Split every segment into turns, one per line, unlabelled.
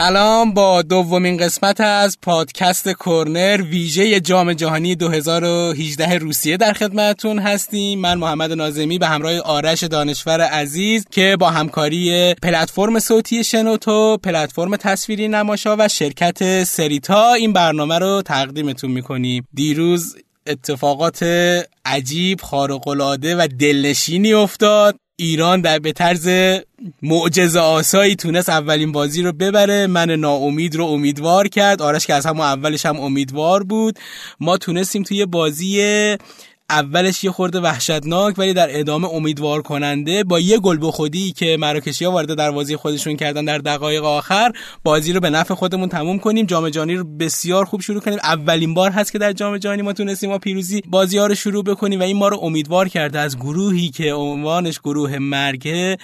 سلام با دومین قسمت از پادکست کورنر ویژه جام جهانی 2018 روسیه در خدمتتون هستیم. من محمد نازمی به همراه آرش دانشور عزیز که با همکاری پلتفرم صوتی شنوتو پلتفرم تصویری نماشا و شرکت سریتا این برنامه رو تقدیمتون می‌کنیم. دیروز اتفاقات عجیب خارق العاده و دلنشینی افتاد. ایران در به طرز معجزه آسایی تونست اولین بازی رو ببره. من ناامید رو امیدوار کرد. آرش که از همون اولش هم امیدوار بود. ما تونستیم توی بازی اولش یه خورده وحشتناک ولی در ادامه امیدوار کننده با یه گل به خودی که مراکشی ها وارد دروازه خودشون کردن در دقایق آخر بازی رو به نفع خودمون تموم کنیم. جام جهانی رو بسیار خوب شروع کنیم. اولین بار هست که در جام جهانی ما تونستیم ما پیروزی بازی ها رو شروع بکنیم و این ما رو امیدوار کرده از گروهی که عنوانش گروه مرگه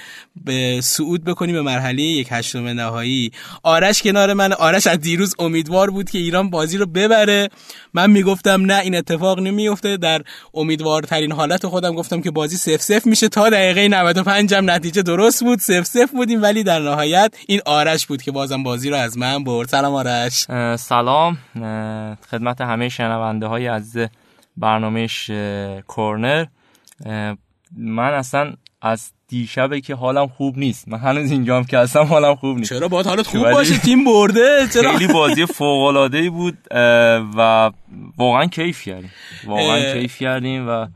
به صعود بکنیم به مرحله یک هشتم نهایی. آرش کنار من. آرش از دیروز امیدوار بود که ایران بازی رو ببره. من می‌گفتم نه این اتفاق نمیفته در امیدوارترین حالت خودم گفتم که بازی سف سف میشه. تا دقیقه 95 هم نتیجه درست بود. سف سف بودیم ولی در نهایت این آرش بود که بازم بازی رو از من برد. سلام آرش.
سلام. خدمت همه شنونده های عزیز برنامهش کورنر. من اصلا از دیشبه که حالم خوب نیست. من هنوز اینجام که اصلا حالم خوب نیست.
چرا باید حالت خوب باشه؟ تیم برده. چرا؟
خیلی بازی فوق العاده ای بود و واقعا کیف کردیم. واقعا کیف کردیم و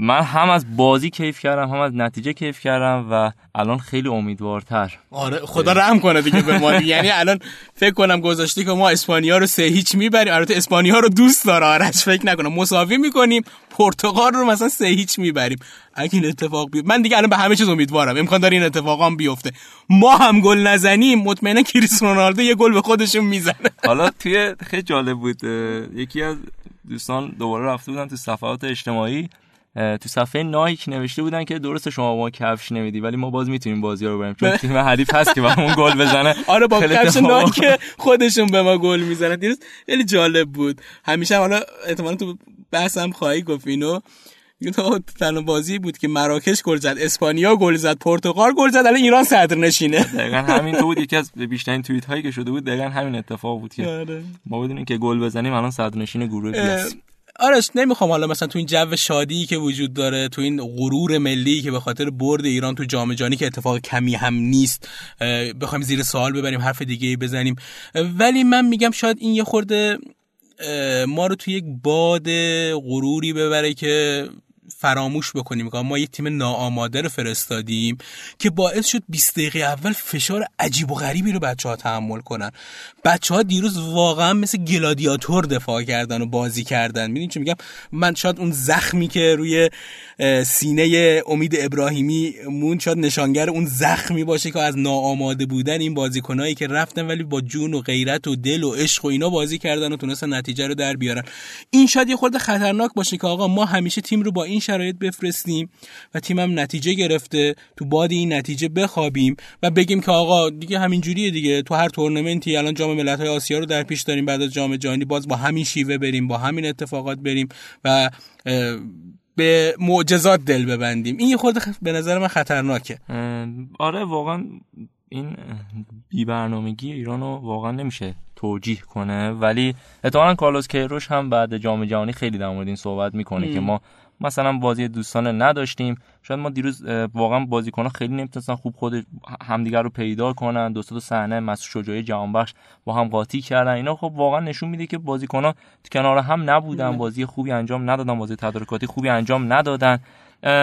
من هم از بازی کیف کردم هم از نتیجه کیف کردم و الان خیلی امیدوارتر.
آره خدا رحم کنه دیگه به ما یعنی الان فکر کنم گذاشتی که ما اسپانیا رو سه هیچ می‌بریم. البته اسپانیا رو دوست داره. آرش فکر نکنم. مساوی می‌کنیم. پرتغال رو مثلا سه هیچ می‌بریم. اگه این اتفاق بیفته من دیگه الان به همه چیز امیدوارم. امکان داره این اتفاق هم بیفته. ما هم گل نزنیم. مطمئنا کریس رونالدو یه گل به خودشون می‌زنه.
حالا توی خیلی جالب بود. یکی از دوستان دوباره رفته بودن تو صفحات اجتماعی. تو صفحه نایک نوشته بودن که درست شما ما کفش نمیدی ولی ما باز می‌تونیم بازی رو بریم چون تیم حریف هست که بهمون گل بزنه.
آره با کفش نایک خودشون به ما گل می‌زنن. دیروز خیلی جالب بود. همیشه حالا احتمالاً تو بحثم خواهی گفت اینو. تنها بازی بود که مراکش گل زد. اسپانیا گل زد پرتغال گل زد الان ایران صدر نشینه.
دقیقا همین تو بود یکی از بیشترین توییت هایی که شده بود. دقیقا همین اتفاق بود که آره. ما بدونیم که گل بزنیم الان صدر نشین گروه بی
آرش نمی‌خوام حالا مثلا تو این جو شادی که وجود داره تو این غرور ملی که به خاطر برد ایران تو جام جهانی که اتفاق کمی هم نیست بخوایم زیر سوال ببریم حرف دیگه بزنیم. ولی من میگم شاید این یه خورده ما رو تو یک باد غروری ببره که فراموش بکنیم. که ما یک تیم ناآماده رو فرستادیم که باعث شد 20 دقیقه اول فشار عجیب و غریبی رو بچه ها تحمل کنن. بچه ها دیروز واقعا مثل گلادیاتور دفاع کردن و بازی کردن. می‌دونی چی میگم؟ من شاید اون زخمی که روی سینه امید ابراهیمی مون شاید نشانگر اون زخمی باشه که از ناآماده بودن این بازیکنایی که رفتن ولی با جون و غیرت و دل و عشق و اینا بازی کردن و تونستن نتیجه رو در بیارن. این شاید یه خورده خطرناک باشه که آقا ما همیشه تیم رو با این شرایط بفرستیم و تیمم نتیجه گرفته تو باد این نتیجه بخوابیم و بگیم که آقا دیگه همین جوریه دیگه. تو هر تورنمنتی الان جام ملت‌های آسیا رو در پیش داریم بعد از جام جهانی باز با همین شیوه بریم با همین اتفاقات بریم و به معجزات دل ببندیم. این خورده به نظر من خطرناکه.
آره واقعا این بی برنامگی ایران رو واقعا نمیشه توجیه کنه. ولی اتفاقا کارلوس کیروش هم بعد جام جهانی خیلی در مورد این صحبت می‌کنه که ما مثلا بازی دوستانه نداشتیم. شاید ما دیروز واقعا بازیکن‌ها خیلی نمی‌تونستن خوب خود همدیگر رو پیدا کنن. دو تا صحنه مسعود شجاعی جهانبخش با هم قاطی کردن. اینا خب واقعا نشون میده که بازیکن‌ها کنار هم نبودن. بازی خوبی انجام ندادن. بازی تدارکاتی خوبی انجام ندادن.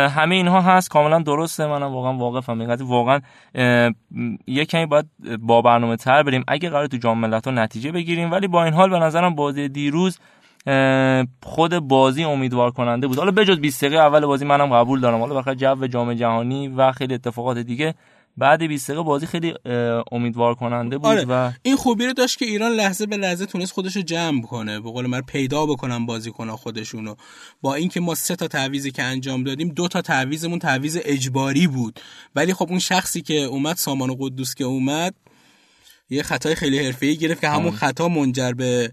همه اینها هست. کاملا درسته. منم واقعا واقفم. این واقعا یه کمی باید با برنامه تر بریم. اگه قرار تو جام ملت‌ها نتیجه بگیریم. ولی با این حال به نظرم بازی دیروز خود بازی امیدوار کننده بود. حالا بجز 20 دقیقه اول بازی منم قبول دارم. حالا بخاطر جو جام جهانی و خیلی اتفاقات دیگه بعد 20 دقیقه بازی خیلی امیدوار کننده بود
آره.
و
این خوبی رو داشت که ایران لحظه به لحظه تونست خودش رو جمع کنه به قول من پیدا بکنن بازیکن‌ها خودشونو. با اینکه ما سه تا تعویضی که انجام دادیم دو تا تعویضمون تعویض اجباری بود. ولی خب اون شخصی که اومد سامان قدوس که اومد یه خطای خیلی حرفه‌ای گرفت که همون خطا منجر به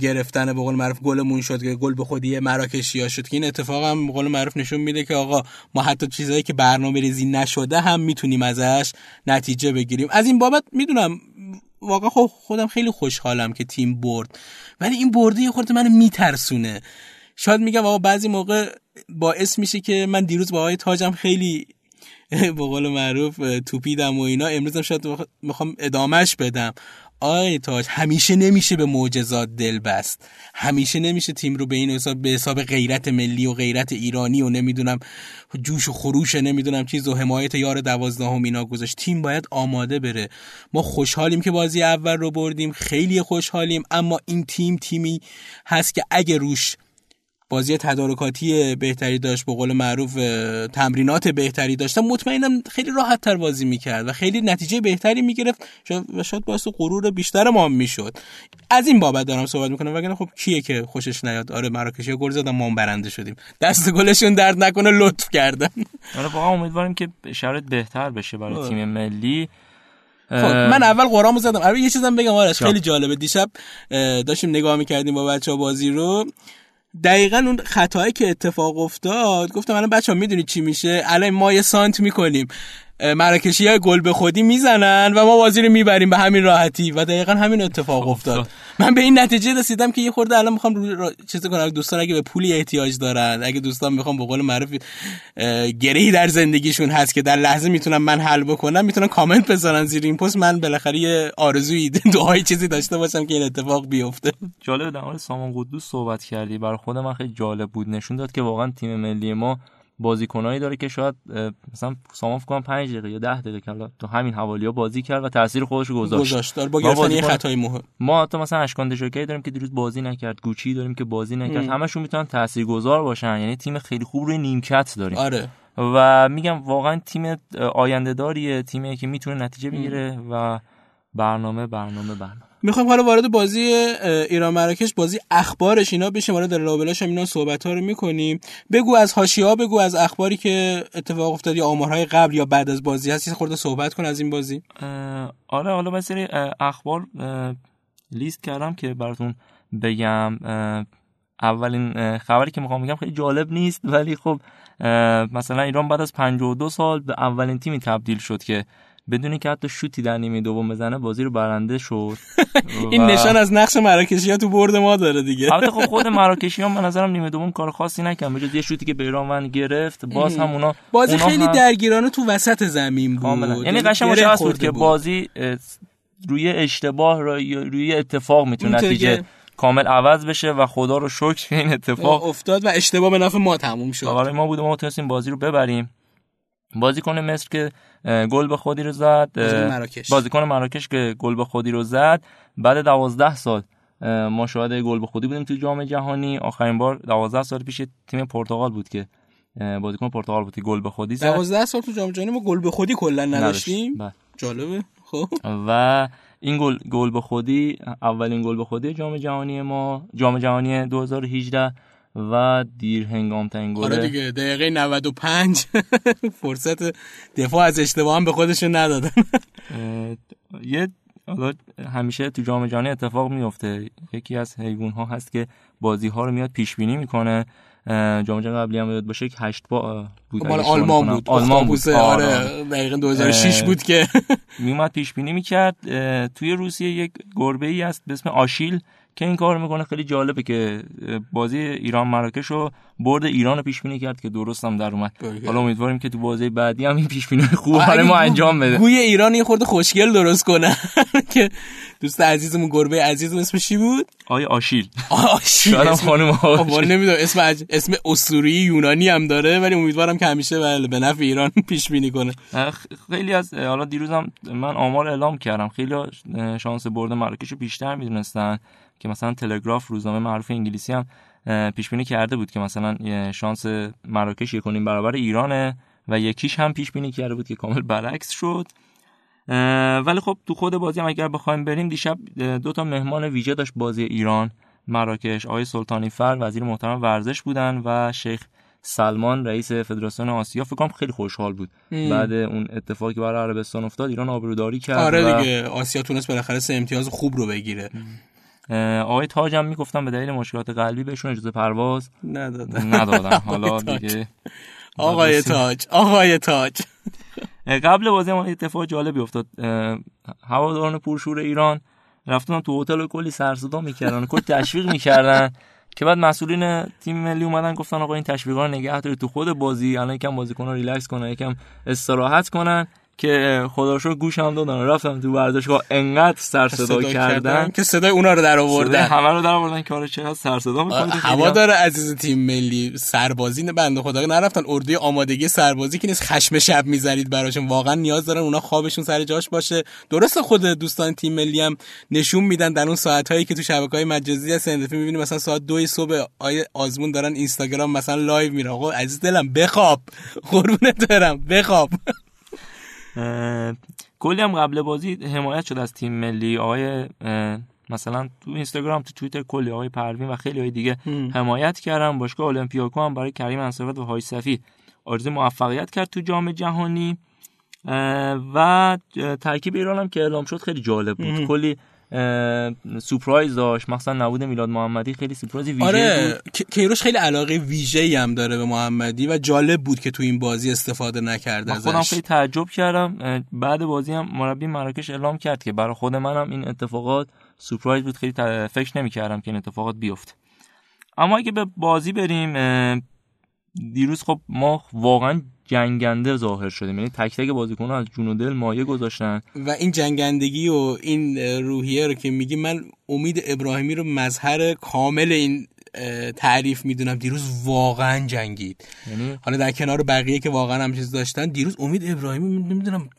گرفتن به قول معروف گلمون شد که گل به خودی مراکشی شد که این اتفاق هم به قول معروف نشون میده که آقا ما حتی چیزهایی که برنامه ریزی نشده هم می‌تونیم ازش نتیجه بگیریم. از این بابت می‌دونم واقعا خب خودم خیلی خوشحالم که تیم برد. ولی این برده یه خورده منو میترسونه. شاید میگم آقا بعضی موقع باعث میشه که من دیروز با آقای تاجم خیلی به قول معروف توپیدم و اینا. امروز هم شاید می‌خوام ادامهش بدم. آی تاج همیشه نمیشه به معجزات دل بست. همیشه نمیشه تیم رو به این حساب به حساب غیرت ملی و غیرت ایرانی و نمی‌دونم جوش و خروش نمی‌دونم چیز و حمایت یار دوازدهم اینا گذاشت. تیم باید آماده بره. ما خوشحالیم که بازی اول رو بردیم خیلی خوشحالیم اما این تیم تیمی هست که اگه روش بازی تدارکاتی بهتری داشت به قول معروف تمرینات بهتری داشتم مطمئنم خیلی راحت تر بازی می‌کرد و خیلی نتیجه بهتری می‌گرفت و شاید باعث غرور بیشتر ما می‌شد. از این بابت دارم صحبت می‌کنم. وگرنه خب کیه که خوشش نیاد؟ آره مراکشی گل زدن ما برنده شدیم. دست گلشون درد نکنه لطف کردن.
آره واقعا امیدواریم که شرایط بهتر بشه برای تیم ملی.
خب من اول قرامو زدم. اول یه چیزم بگم. آرش خیلی جالبه. دیشب داشتیم نگاه می‌کردیم با بچه ها بازی رو. دقیقا اون خطایی که اتفاق افتاد گفتم الان بچه ها می‌دونید چی میشه؟ الان ما یه سانت می‌کنیم. مراکشی های گل به خودی می‌زنن و ما بازی رو می‌بریم به همین راحتی. و دقیقا همین اتفاق افتاد. من به این نتیجه رسیدم که یه خورده الان می‌خوام رو چیز کنم. دوستان اگه به پولی احتیاج دارن اگه دوستان می‌خوام به قول معروف گرهی در زندگیشون هست که در لحظه می‌تونم من حل بکنم می‌تونن کامنت بذارن زیر این پست. من بالاخره یه آرزویی دعای چیزی داشته باشم که این اتفاق بیفته.
جالب در مورد سامان قدوس صحبت کردی. برای خود من خیلی جالب بود. نشون داد که واقعا تیم ملی ما بازیکنایی داره که شاید مثلا سامان فکر کنم 5 دقیقه یا 10 دقیقه کلا تو همین حوالیا بازی کرد و تاثیر خودش رو گذاشت.
گذاشت. داره با گرفتن یه خطای مهم.
ما حتی مثلا اشکان دشوکی داریم که دیروز بازی نکرد گوچی داریم که بازی نکرد. همشون می‌تونن تاثیرگذار باشن. یعنی تیم خیلی خوب روی نیمکت داریم.
آره.
و میگم واقعا تیم آینده داریه تیمی که می‌تونه نتیجه بگیره و برنامه برنامه برنامه.
می‌خوام حالا وارد بازی ایران مراکش بازی اخبارش اینا بشیم. وارد لابلاش هم اینا صحبت ها رو می‌کنیم. بگو از حاشیه بگو از اخباری که اتفاق افتاد یا آمارهای قبل یا بعد از بازی هست. خورده صحبت کن از این بازی.
آره حالا من سری اخبار لیست کردم که براتون بگم. اولین خبری که می‌خوام بگم خیلی جالب نیست ولی خب مثلا ایران بعد از 52 سال به اولین تیمی تبدیل شد که بدونی که حتی شوتی در نیمه دوم بزنه بازی رو برنده شد.
این نشان از نقش مراکشی ها تو برد ما داره دیگه.
البته خب خود مراکشی ها من نظرم نیمه دوم کار خاصی نکردن بجز یه شوتی که بیرانوند گرفت باز هم اونا
بازی خیلی. درگیرانه تو وسط زمین بود.
کاملا. یعنی قشنگ مشخص بود که بازی روی اشتباه روی اتفاق می‌تونه نتیجه کامل عوض بشه و خدا رو شکر این اتفاق
افتاد و اشتباه به نفع ما تموم شد.
آره ما بود ما تونستیم بازی رو ببریم. بازیکن مصر که گل به خودی رو زد بازیکن مراکش که گل به خودی رو زد. بعد دوازده سال ما شاهد گل به خودی بودیم تو جام جهانی. آخرین بار دوازده سال پیش تیم پرتغال بود که بازیکن پرتغال بود که گل به خودی زد.
دوازده سال تو جام جهانی ما گل به خودی کلا نداشتیم. جالبه. خب.
و این گل گل به خودی اولین گل به خودی جام جهانی ما جام جهانی 2018 و دیر هنگام ترین گل
آره دیگه دقیقه 95 فرصت دفاع از اشتباه هم به خودشون ندادن.
یه همیشه تو جام جهانی اتفاق میفته. یکی از حیوان ها هست که بازی ها رو میاد پیش بینی می‌کنه جام جهانی قبلی هم یاد باشه که 8 با بود
مال آلمان بود.
آلمان بود.
آره. دقیقا 2006 بود که.
میومد پیش بینی می‌کرد توی روسیه یک گربه ای هست به اسم آشیل. که این کار می‌کنه. خیلی جالبه که بازی ایران مراکش رو برد ایران رو پیش بینی کرد که درست هم در اومد. حالا امیدواریم که تو بازی بعدی هم این پیش بینی خوب برای ما انجام بده.
گوی ایران یه خورده خوشگل درست کنه. که دوست عزیزمون گربه عزیزم اسمش چی بود؟
آقای آشیل.
آشیل.
خانم
نمی‌دونم. اسم. اسم اسطوری یونانی هم داره ولی امیدوارم که همیشه بله به نفع ایران پیش بینی کنه
خیلی از حالا دیروزم من آمار اعلام کردم. خیلی شانس برد مراکش رو بیشتر می‌دونستن. که مثلا تلگراف روزنامه معروف انگلیسی هم پیش بینی کرده بود که مثلا شانس مراکش یک برابر ایرانه و یکیش هم پیش بینی کرده بود که کامل برعکس شد. ولی خب تو خود بازی هم اگر بخوایم بریم دیشب دو تا مهمان ویژه داشت بازی ایران مراکش آقای سلطانی فر وزیر محترم ورزش بودن و شیخ سلمان رئیس فدراسیون آسیا. فکر کنم خیلی خوشحال بود. بعد اون اتفاقی که برای عربستان افتاد ایران آبروداری کرد
آره
و
دیگه. آسیا تونست بالاخره سه امتیاز خوب رو بگیره.
آقای تاج هم می‌گفتن به دلیل مشکلات قلبی بهشون اجازه پرواز
ندادن.
ندادن. حالا. دیگه
آقای تاج. آقای تاج.
قبل بازی ما اتفاق جالبی افتاد. هواداران پرشور ایران رفتن تو هتل کلی سر صدا می‌کردن کلی تشویق می‌کردن که بعد مسئولین تیم ملی اومدن گفتن آقا این تشویقا رو نگه دارید. تو خود بازی الان یکم بازیکن‌ها ریلکس کنن یکم استراحت کنن. که خدا رو شکر گوش هم دادن. رفتم تو ورزشگاه انقدر سر صدا کردن.
که صدای اونا رو در آوردن
همه رو در آوردن که آره چقدر سر صدا می‌کنید
هوا داره عزیز تیم ملی سربازی نه بنده خدا نرفتن اردوی آمادگی سربازی که نیست خشم شب می‌ذارید براشون. واقعا نیاز دارن اونا خوابشون سر جاش باشه. درسته خود دوستان تیم ملی هم نشون میدن در اون ساعت هایی که تو شبکه های مجازی هست اندفی می‌بینی مثلا ساعت دو صبح آیه آزمون دارن اینستاگرام مثلا live میره آقا عزیز دلم بخواب. قربونت برم. بخواب.
کلی هم قبل بازی حمایت شد از تیم ملی. آقای مثلا تو اینستاگرام تو توییتر کلی آقای پروین و خیلی های دیگه حمایت کردن. باشگاه المپیاکو هم برای کریم انصارت و های صفی آرزوی موفقیت کرد تو جام جهانی. و ترکیب ایران هم که اعلام شد خیلی جالب بود. کلی سورپرایز داشت. مثلا نبود میلاد محمدی. خیلی سورپرایز ویژه
آره
بود.
کی- کیروش خیلی علاقه ویژه‌ای هم داره به محمدی و جالب بود که تو این بازی استفاده نکرده
من خودم
ازش.
خیلی تعجب کردم. بعد بازی هم مربی مراکش اعلام کرد که برای خود منم این اتفاقات سورپرایز بود. خیلی فکر نمی‌کردم که این اتفاقات بیفته. اما اگه به بازی بریم دیروز خب ما واقعا جنگنده ظاهر شدیم. یعنی تک تک بازیکن‌ها از جون و دل مایه گذاشتن.
و این جنگندگی و این روحیه رو که میگی من امید ابراهیمی رو مظهر کامل این تعریف می‌دونم. دیروز واقعا جنگید.
یعنی؟
حالا در کنار بقیه که واقعا هم چیز داشتن دیروز امید ابراهیمی نمی‌دونم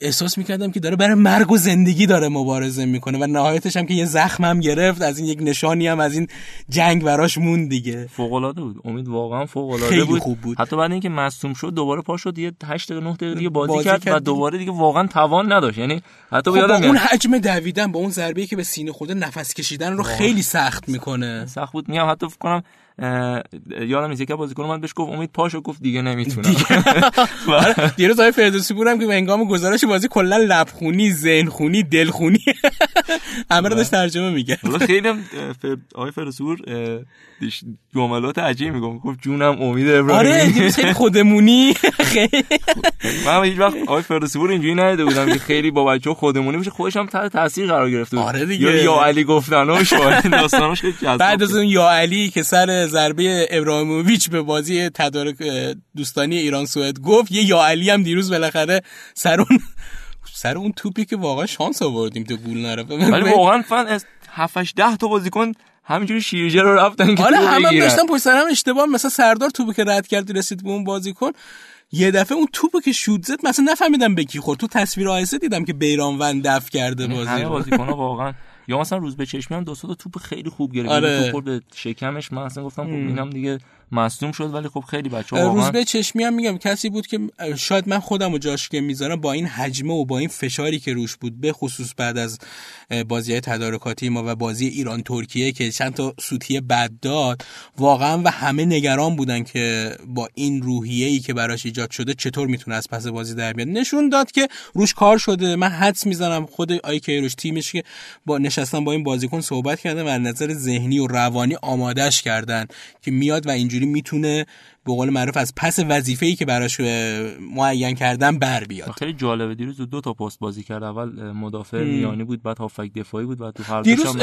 احساس می‌کردم که داره برای مرگ و زندگی داره مبارزه می‌کنه و نهایتش هم که یه زخم هم گرفت از این یک نشانی هم از این جنگ براش مون دیگه.
فوق‌العاده بود. امید واقعا فوق‌العاده
خیلی
بود.
خوب بود.
حتی بعد اینکه مصدوم شد دوباره پا شد یه 8 دقیقه 9 دقیقه دیگه بازی,
بازی
کرد,
کرد
و. دوباره دیگه واقعا توان نداشت. یعنی حتی
خب با
یادم
اون حجم دویدن با اون ضربه که به سینه خورده نفس کشیدن رو خیلی سخت می‌کنه.
سخت بود. میام حتی فکر کنم یادم نیست یکی بازیکن من بهش گفت امید پاشو گفت دیگه نمی‌تونم.
دیروز آقای فردوسی بودم که هنگام گزارش بازی کلا لبخونی ذهنخونی دلخونی. همه رو داشت ترجمه میگه
خیلی هم. آقای دیش- جملات عجیبی میگم گفت جونم امید
آره
ابراهیمی
دیروز خیلی خودمونی. خیلی.
من هیچ وقت آقای فرسور اینجوری ندیده بودم که خیلی با بچه خودمونی میشه خودش هم تحت تاثیر قرار گرفته بود.
آره دیگه.
یا یا علی گفتناش داستاناش خیلی جذاب
بعد از. اون یا علی که سر ضربه ابراهیموویچ به بازی تدارک دوستانی ایران سوئد گفت یه یا علی هم دیروز بالاخره سر اون سر اون توپی که واقعا شانس آوردیم تو گول نرفت.
ولی واقعا فن از 7 10 تا بازیکن همینجوری شیرجه رو رفتن که
آره همه هم. داشتن پشت سر هم اشتباه. مثلا سردار توپو که رد کرد رسید به اون بازیکن یه دفعه اون توپو که شوت زد مثلا نفهمیدم به کی خورد. تو تصویر آیسه دیدم که بیرانوند دفع کرده بازی
همه
رو.
بازیکن واقعا. یا مثلا روز به چشمی هم دو تا توپ خیلی خوب گرفت
آره.
توپ خورد شکمش. من اصلا گفتم خب اینم دیگه مصدوم شد ولی خب خیلی بچه ها
روز
واقعا
به چشمی هم میگم کسی بود که شاید من خودم و جاش که می‌ذارم با این حجمه و با این فشاری که روش بود به خصوص بعد از بازی تدارکاتی ما و بازی ایران ترکیه که چند تا سوتی بد داد واقعا و همه نگران بودن که با این روحیه ای که براش ایجاد شده چطور می‌تونه از پس بازی در بیاد. نشون داد که روش کار شده. من حدس می‌زنم خود آی کیروش تیمش که با نشستن با این بازیکن صحبت کردن و از نظر ذهنی و روانی آمادش کردن که میاد و اینجوری می‌تونه به قول معروف از پس وظیفه‌ای که براش معین کردن بر بیاد.
خیلی جالبه. دیروز دو تا پست بازی کرد. اول مدافع میانی بود بعد هافک دفاعی بود بعد تو هر
دیروز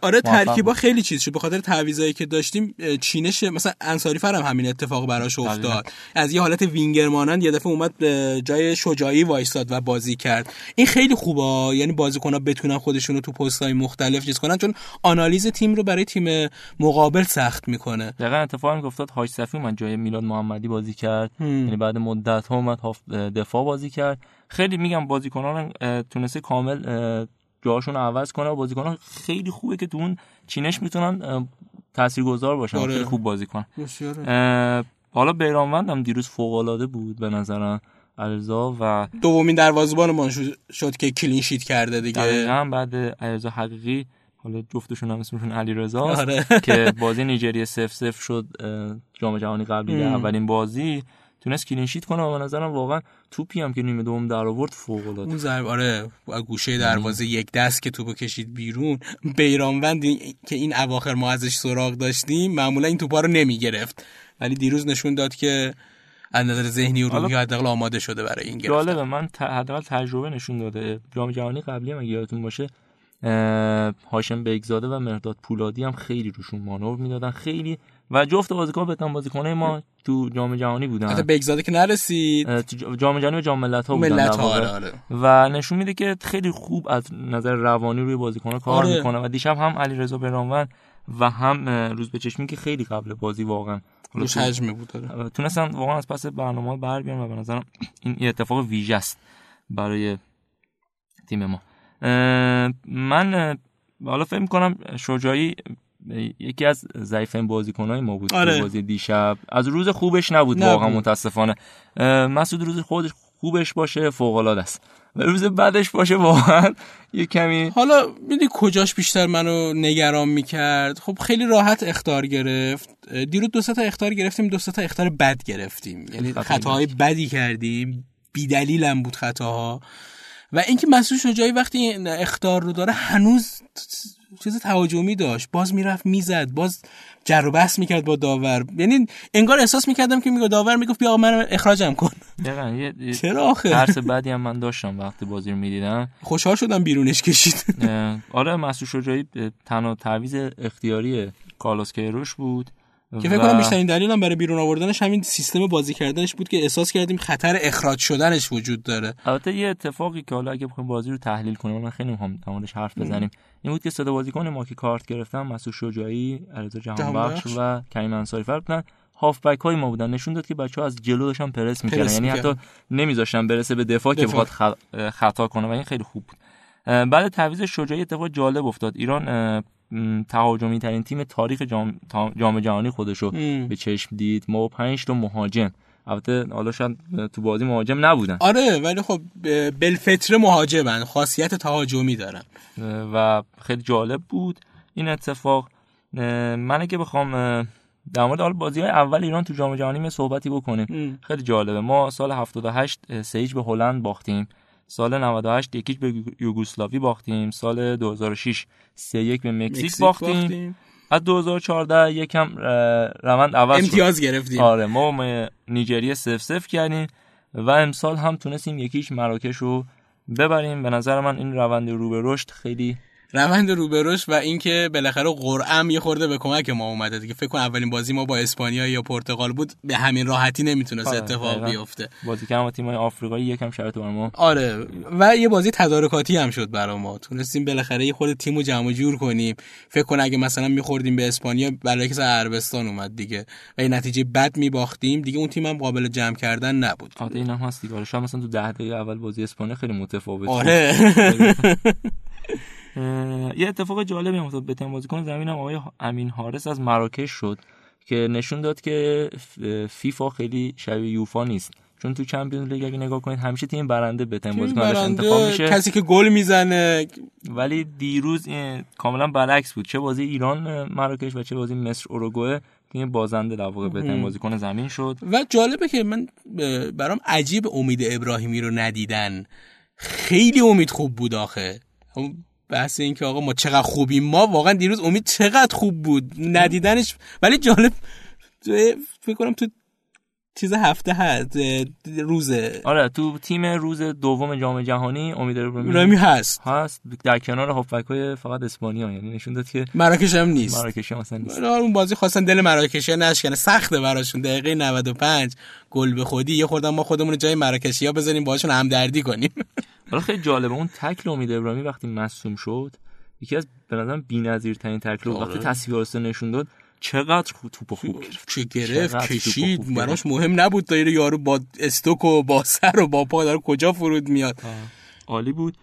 آره ترکیبا خیلی چیز شد. به خاطر تعویضایی که داشتیم چینش مثلا انصاری فرم همین اتفاق براش افتاد. از یه حالت وینگر مانند یه دفعه اومد جای شجاعی وایستاد و بازی کرد. این خیلی خوبه. یعنی بازیکن‌ها بتونن خودشونو تو پست‌های مختلف چیز کنن چون آنالیز تیم رو برای تیم مقابل سخت می‌کنه.
دقیقاً اتفاقی افتاد هاش صفی من جای میلاد محمدی بازی کرد. یعنی بعد مدت ها اومد دفاع بازی کرد. خیلی میگم بازیکنان تونسته کامل جاشون عوض کنه و بازیکنان خیلی خوبه که تو اون چینش می‌تونن تاثیرگذار باشن آره. خیلی خوب بازی کنن. حالا بیرانوند هم دیروز فوق العاده بود به نظرم علیرضا و
دومین دروازه‌بان شد که کلین شیت کرده دیگه.
دقیقاً بعد علیرضا حقیقی حالا جفتشون هم اسمشون علی رضا آره. که بازی نیجریه سف سف شد جام جهانی قبلی اولین بازی. تونست کلین شیت کنه و به نظرم واقعا توپی هم که نیمه دوم در آورد فوق العاده
اون ضربه آره گوشه دروازه یک دست که توپو کشید بیرون. بیرانوند که این اواخر ما ازش سراغ داشتیم معمولا این توپا رو نمی‌گرفت. ولی دیروز نشون داد که از نظر ذهنی و روحی حداقل آماده شده برای این گرفتن.
جالبه من حداقل تجربه نشون داده. جام جهانی قبلی هم یادتون باشه هاشم بیگزاده و مرداد پولادی هم خیلی روشون مانور می‌دادن. خیلی و جفت بازیکن بهترین بازیکنه ما تو جام جهانی بودن.
حتی بیگزاده که نرسید.
جام جهانی و جام ملت ها بودن
ملت ها آره آره.
و نشون میده که خیلی خوب از نظر روانی روی بازیکن کار آره. می‌کنه. و دیشب هم علی رضا برانوند و هم روز به چشمی که خیلی قبل بازی واقعا.
روش حجمه بود داره.
تونستن واقعا از پس برنامه بر بیان و به نظرم این اتفاق ویژه است برای تیم ما. من حالا فکر کنم شجاعی یکی از ضعیفین بازیکنای ما بود آره. بازی دیشب. از روز خوبش نبود, واقعا متاسفانه. مسعود روز خودش خوبش باشه فوق العاده است. و روز بعدش باشه واقعا یه کمی
حالا میدی کجاش بیشتر منو نگران می‌کرد؟ خب خیلی راحت اختار گرفت. دیروز دو تا اختار گرفتیم دو تا اختار بد گرفتیم. یعنی خطاهای بدی کردیم. بیدلیلم بود خطاها. و اینکه مسعود شجاعی وقتی این اختار رو داره هنوز چیز تهاجمی داشت. باز می‌رفت می‌زد. باز جر و بحث می‌کرد با داور. یعنی انگار احساس می‌کردم که میگه داور می‌گفت بیا من اخراجم کن. چرا آخه؟
درس بعدی هم من داشتم وقتی بازی رو می‌دیدم.
خوشحال شدم بیرونش کشید.
آره مسعود شجاعی تنها تعویض اختیاری کارلوس کیروش بود.
که فکر کنم بیشترین دلیلم برای بیرون آوردنش همین سیستم بازی کردنش بود که احساس کردیم خطر اخراج شدنش وجود داره.
البته یه اتفاقی که حالا اگه بخوایم بازی رو تحلیل کنیم من خیلی می‌خوام در حرف بزنیم. این بود که صدا بازیکن ما که کارت گرفتن مسعود شجاعی علیرضا جهانبخش و کریم انصاری فرد بودن هافبک های ما بودن. نشون داد که بچه ها از جلو داشتن پرس می‌کردن. یعنی حتی نمیذاشتن برسه به دفاع, دفاع. که بخواد خطا کنه و این خیلی خوب بود. بعد تعویض شجاعی اتفاق جالب افتاد. ایران تهاجمی ترین تیم تاریخ جام, جام جهانی خودشو به چشم دید. ما 5 تا مهاجم. البته حالا شاید تو بازی مهاجم نبودن.
آره ولی خب بلفتر مهاجمن. خاصیت تهاجمی دارن.
و خیلی جالب بود این اتفاق. من اگه بخوام در مورد حال بازی های اول ایران تو جام جهانی صحبتی بکنیم. خیلی جالبه. ما سال 78 سیج به هلند باختیم. سال 98 یکیش به یوگسلاوی باختیم سال 2006 3 یک به مکزیک باختیم. باختیم. از 2014 یکم روند عوض
امتیاز گرفتیم.
آره ما نیجریه سف سف کردیم و امسال هم تونستیم یکیش مراکش رو ببریم. به نظر من این روند رو به رشد خیلی
روند رو به رشد و اینکه بالاخره قرعم یه خورده به کمک ما اومده دیگه. فکر کنم اولین بازی ما با اسپانیا یا پرتغال بود به همین راحتی نمی‌تونست آره، اتفاق بیفته.
بازی که تیم آفریقایی یکم شرط بر ما.
آره و یه بازی تدارکاتی هم شد برای ما. تونستیم بالاخره یه خورده تیمو جمع جور کنیم. فکر کن اگه مثلا میخوردیم به اسپانیا برعکس عربستان اومد دیگه. و این نتیجه بد میباختیم. دیگه اون تیم هم قابل جمع کردن نبود.
آره اینم هست دیگه. مثلا تو 10 دقیقه اول بازی اسپانیا خیلی متفاوت
آره.
یه اتفاق جالبی افتاد به تیم بازیکن زمینم آقای امین حارس از مراکش شد که نشون داد که فیفا خیلی شبیه یوفا نیست. چون تو چمپیونز لیگ اگه نگاه کنید همیشه تیم برنده به تیم بازیکنش انتخاب میشه.
کسی که گل می‌زنه.
ولی دیروز کاملا برعکس بود. چه بازی ایران مراکش و چه بازی مصر اوروگوئه تیم بازنده در واقع به تیم بازیکن زمین شد.
و جالبه که من برام عجیب امید ابراهیمی رو ندیدن. خیلی امید خوب بود آخه. بحث این که آقا ما چقدر خوبیم. ما واقعا دیروز امید چقدر خوب بود. ندیدنش. ولی جالب فکر کنم تو چیز هفته هست روزه.
آره تو تیم روز دوم جام جهانی امید
ابراهیمی هست.
هست. در کنار هافبک های فقط اسپانیا. یعنی نشون داد که
مراکش هم نیست.
مراکش هم اصلا نیست.
اون بازی خواستن دل مراکشی نشکنه. سخته براشون. دقیقه 95 گل به خودی. یه خوردن ما خودمون جای مراکشی ها بزنیم باهاشون همدردی کنیم.
حالا خیلی جالبه اون تکل امید ابراهیمی وقتی مصوم شد یکی از به نظرم بی‌نظیرترین تکل آره. وقتی تصویر نشون داد چقدر خوب توپ خوب گرفت.
چه گرفت؟ کشید. براش مهم نبود تا یارو با استوک و با سر و با پا داره کجا فرود میاد.
عالی بود.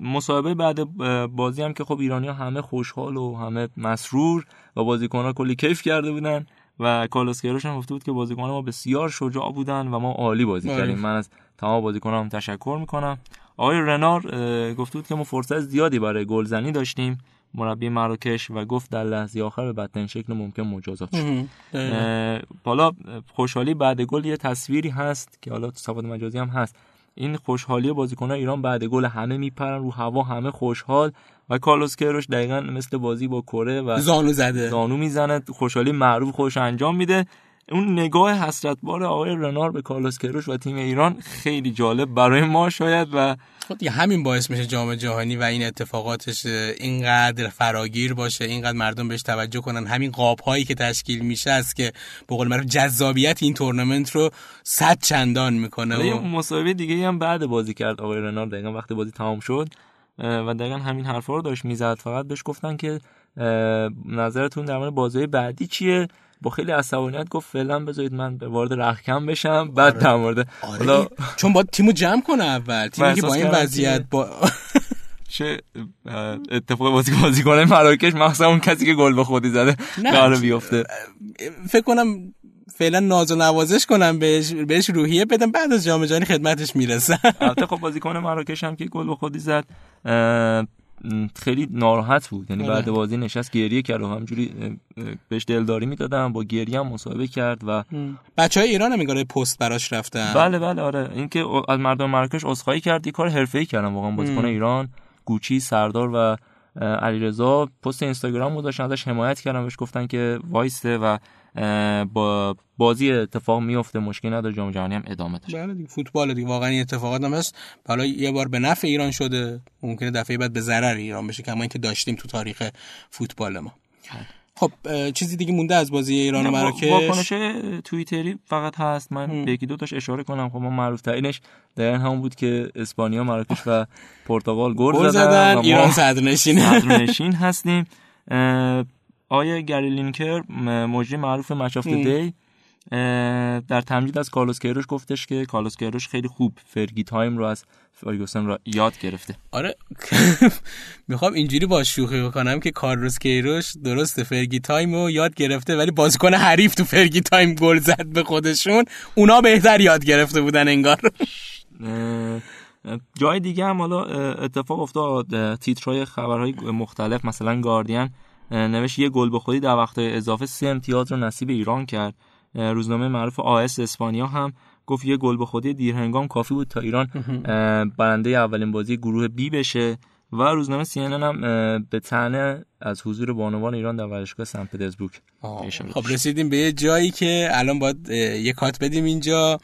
مسابقه بعد بازی هم که خب ایرانی ها همه خوشحال و همه مسرور و بازیکن ها کلی کیف کرده بودن و کالوس هم گفته بود که بازیکن ما بسیار شجاع بودن و ما عالی بازی آره. کردیم. من از تمام بازیکنان تشکر می‌کنم. آقای رنار گفته بود که ما فرصت زیادی برای گلزنی داشتیم. مربی مراکش و گفت در لحظه آخر به بدترین شکل ممکن مجازات شد. حالا خوشحالی بعد گل یه تصویری هست که حالا تو صفحات مجازی هم هست. این خوشحالی بازیکنان ایران بعد گل همه میپرن رو هوا همه خوشحال و کارلوس کروش دقیقا مثل بازی با کره و
زانو زده.
زانو می‌زنه. خوشحالی معروف خوش انجام میده. اون نگاه حسرتبار آقای رنار به کارلوس کروش و تیم ایران خیلی جالب برای ما شاید و
خود خب همین باعث میشه جام جهانی و این اتفاقاتش اینقدر فراگیر باشه اینقدر مردم بهش توجه کنن. همین قاب هایی که تشکیل میشه است که به قول معروف جذابیت این تورنمنت رو صد چندان می‌کنه
و مسابقه دیگه هم بعد بازی کرد آقای رنار. دقیقا وقتی بازی تمام شد و دقیقا همین حرفا رو داشت می‌زد. فقط بهش گفتن که نظرتون در مورد بازی بعدی چیه؟ با خیلی عصبانیت گفت فعلا بذارید من به وارد رخکم بشم. بعد آره. در مورد
آره. چون با تیمو جمع کنه اول. تیمی که با این وضعیت با
چه اتفاق بازی بازی کنه مراکش مخصوصا اون کسی که گل به خودی زده قرار بیفته.
فکر کنم فعلا ناز و نوازش کنم بهش بهش روحیه بدم بعد از جام جهانی خدمتش می‌رسه
البته خب بازیکن مراکش هم که گل به خودی زد خیلی ناراحت بود. یعنی بعد. بازی نشست گریه کرد و همجوری بهش دلداری می‌دادم با گریه هم مصاحبه کرد و
بچه های ایران هم پست براش رفتن؟
بله بله آره. اینکه از مردم مراکش عذرخواهی کرد یه کار حرفه‌ای کردن واقعا. بازیکن ایران گوچی سردار و علیرضا پست اینستاگرام گذاشتن ازش حمایت کردن بهش گفتن که وایسته و با بازی اتفاق میفته مشکلی نداره جام جهانی هم ادامه
داره. بله دیگه فوتبال دیگه واقعا این اتفاقات هم هست. حالا یه بار به نفع ایران شده ممکنه دفعه بعد به ضرر ایران بشه کما اینکه داشتیم تو تاریخ فوتبال ما. بله. خب چیزی دیگه مونده از بازی ایران و مراکش؟
واکنش توییتری فقط هست. من به یکی دو تاش اشاره کنم. خب ما معروف ترینش در همون بود که اسپانیا مراکش و پرتغال گل زدن,
ایران صدرنشین
صدرنشین هستیم. آیا گری لینکر مجری معروف Match of the Day در تمجید از کارلوس کیروش گفتش که کارلوس کیروش خیلی خوب Fergie time رو از فرگوسن را یاد گرفته.
آره می‌خوام اینجوری با شوخی بکنم که کارلوس کیروش درسته Fergie time رو یاد گرفته ولی بازیکن حریف تو Fergie time گل زد به خودشون. اونا بهتر یاد گرفته بودن انگار.
جای دیگه هم حالا اتفاق افتاد تیترهای خبرهای مختلف مثلا گاردین نوشت یه گل به خودی در وقت اضافه سه امتیاز رو نصیب ایران کرد. روزنامه معروف آس اسپانیا هم گفت یه گل به خودی دیرهنگام کافی بود تا ایران برنده اولین بازی گروه بی بشه. و روزنامه سی هم به تنه از حضور بانوان ایران در ورزشگاه سن پترزبورگ
خب رسیدیم به یه جایی که الان باید یه کات بدیم اینجا.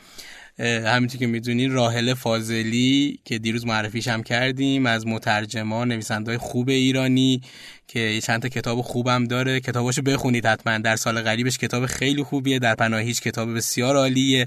همینطور که می‌دونین راهل فاضلی که دیروز معرفیش هم کردیم از مترجمان نویسنده خوب ایرانی که چند تا کتاب خوبم داره. کتاباشو بخونید حتما. در سال قریبش کتاب خیلی خوبیه. در پناهیش کتاب بسیار عالیه.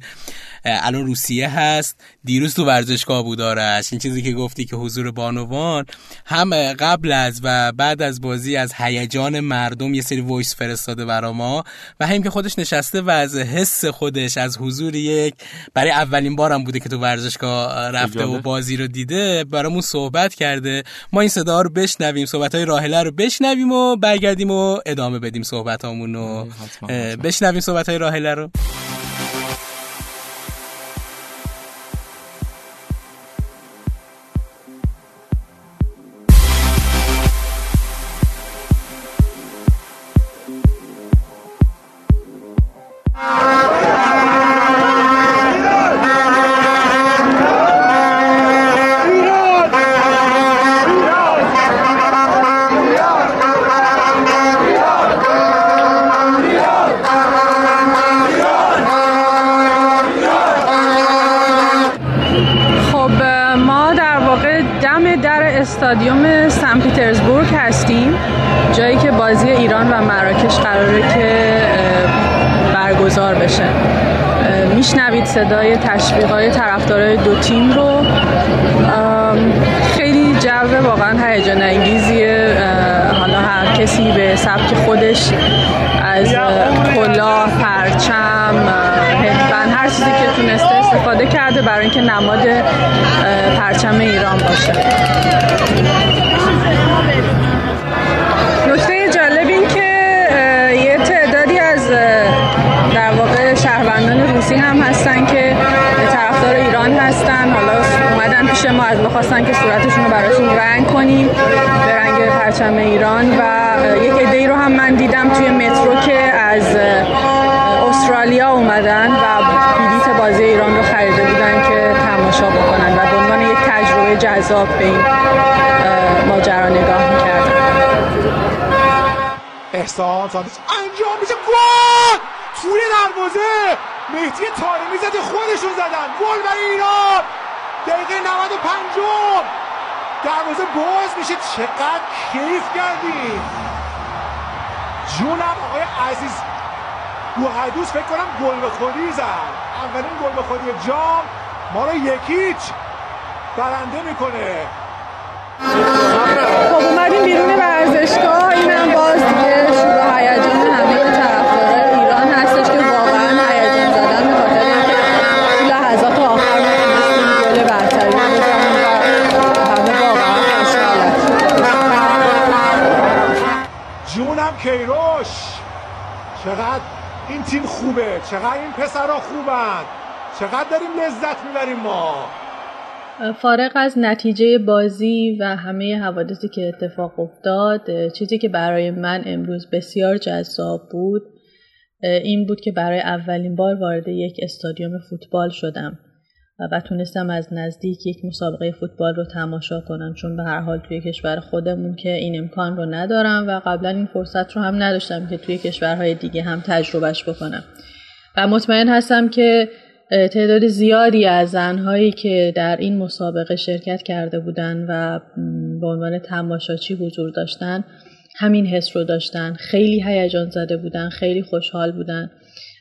الان روسیه هست. دیروز تو ورزشگاه بود آرش. این چیزی که گفتی که حضور بانوان هم قبل از و بعد از بازی از هیجان مردم یه سری وایس فرستاده برا ما و هم که خودش نشسته و از حس خودش از حضور یک برای اولین بارم بوده که تو ورزشگاه رفته و بازی رو دیده برامون صحبت کرده. ما این صدا رو بشنویم. صحبت های راهله رو بشنویم و برگردیم و ادامه بدیم صحبت رو. بشنویم صحبت های راهله رو.
استادیوم سن پیترزبورگ هستیم جایی که بازی ایران و مراکش قراره که برگزار بشه. میشنوید صدای تشویقای طرفدارای دو تیم رو. خیلی جو واقعا هیجان انگیزیه حالا هر کسی به سبک خودش از کلاه پرچم هدبند هر چیزی که تونسته استفاده کرده برای اینکه نماد پرچم ایران باشه. نکته جالب این که یه تعدادی از در واقع شهروندان روسی هم هستن که طرفدار ایران هستن. حالا پیش ما از بخواستن که صورتشون رو براشون رنگ کنیم به رنگ پرچم ایران و یک عده رو هم من دیدم توی مترو که از استرالیا اومدن و بلیت بازی ایران رو خریده بودن که تماشا بکنن و به عنوان یک تجربه جذاب به این ماجرا نگاه می‌کردن.
احسان انجام میشه. گل! توی دروازه! مهدی تارمی زده خودشون زدن. گل برای ایران! دقیقه 95 دروازه باز میشه. چقدر کیف کردیم جونم آقای عزیز گوهدوس فکر کنم گل به خودی زد. اولین گل به خودی جام. ما رو یکیچ برنده می‌کنه.
خب اومدیم بیرون ورزشگاه. اینم باز دیگه شروع هیجان همه طرفدارای
کیروش. چقدر این تیم خوبه. چقدر این پسرها خوبن. چقدر داریم لذت می‌بریم ما.
فارغ از نتیجه بازی و همه حوادثی که اتفاق افتاد چیزی که برای من امروز بسیار جذاب بود این بود که برای اولین بار وارد یک استادیوم فوتبال شدم. و تونستم از نزدیک یک مسابقه فوتبال رو تماشا کنم چون به هر حال توی کشور خودمون که این امکان رو ندارم و قبلا این فرصت رو هم نداشتم که توی کشورهای دیگه هم تجربهش بکنم. و مطمئن هستم که تعداد زیادی از زنهایی که در این مسابقه شرکت کرده بودند و به عنوان تماشاچی حضور داشتن همین حس رو داشتن. خیلی هیجان زده بودن خیلی خوشحال بودن.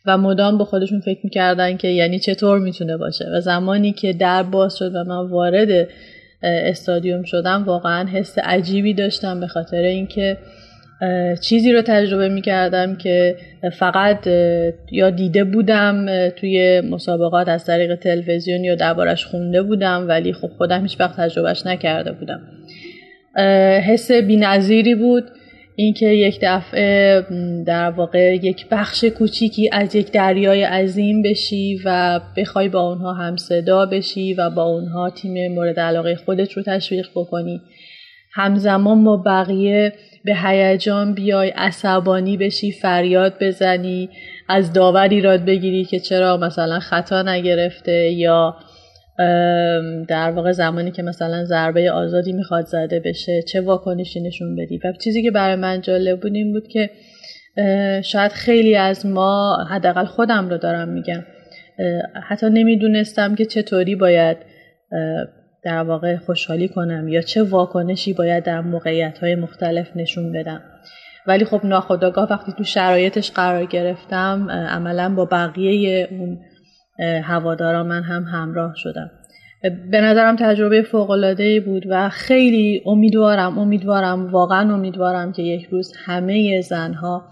و مدام به خودشون فکر می‌کردن که یعنی چطور می‌تونه باشه. و زمانی که در باز شد و من وارد استادیوم شدم واقعا حس عجیبی داشتم به خاطر اینکه چیزی رو تجربه می کردم که فقط یا دیده بودم توی مسابقات از طریق تلویزیون یا دربارش خونده بودم ولی خب خودم هیچ وقت تجربهش نکرده بودم. حس بینظیری بود. اینکه یک دفعه در واقع یک بخش کوچیکی از یک دریای عظیم بشی و بخوای با اونها هم صدا بشی و با اونها تیم مورد علاقه خودت رو تشویق بکنی. همزمان با بقیه به هیجان بیای عصبانی بشی فریاد بزنی از داور ایراد بگیری که چرا مثلا خطا نگرفته یا در واقع زمانی که مثلا ضربه آزادی می‌خواد زده بشه چه واکنشی نشون بدی؟ و چیزی که برای من جالب بود این بود که شاید خیلی از ما حداقل خودم رو دارم میگم حتی نمی‌دونستم که چطوری باید در واقع خوشحالی کنم یا چه واکنشی باید در موقعیت های مختلف نشون بدم. ولی خب ناخداگاه وقتی تو شرایطش قرار گرفتم عملا با بقیه اون هوادارا من هم همراه شدم. به نظرم تجربه فوق‌العاده‌ای بود و خیلی امیدوارم امیدوارم واقعا امیدوارم که یک روز همه زنها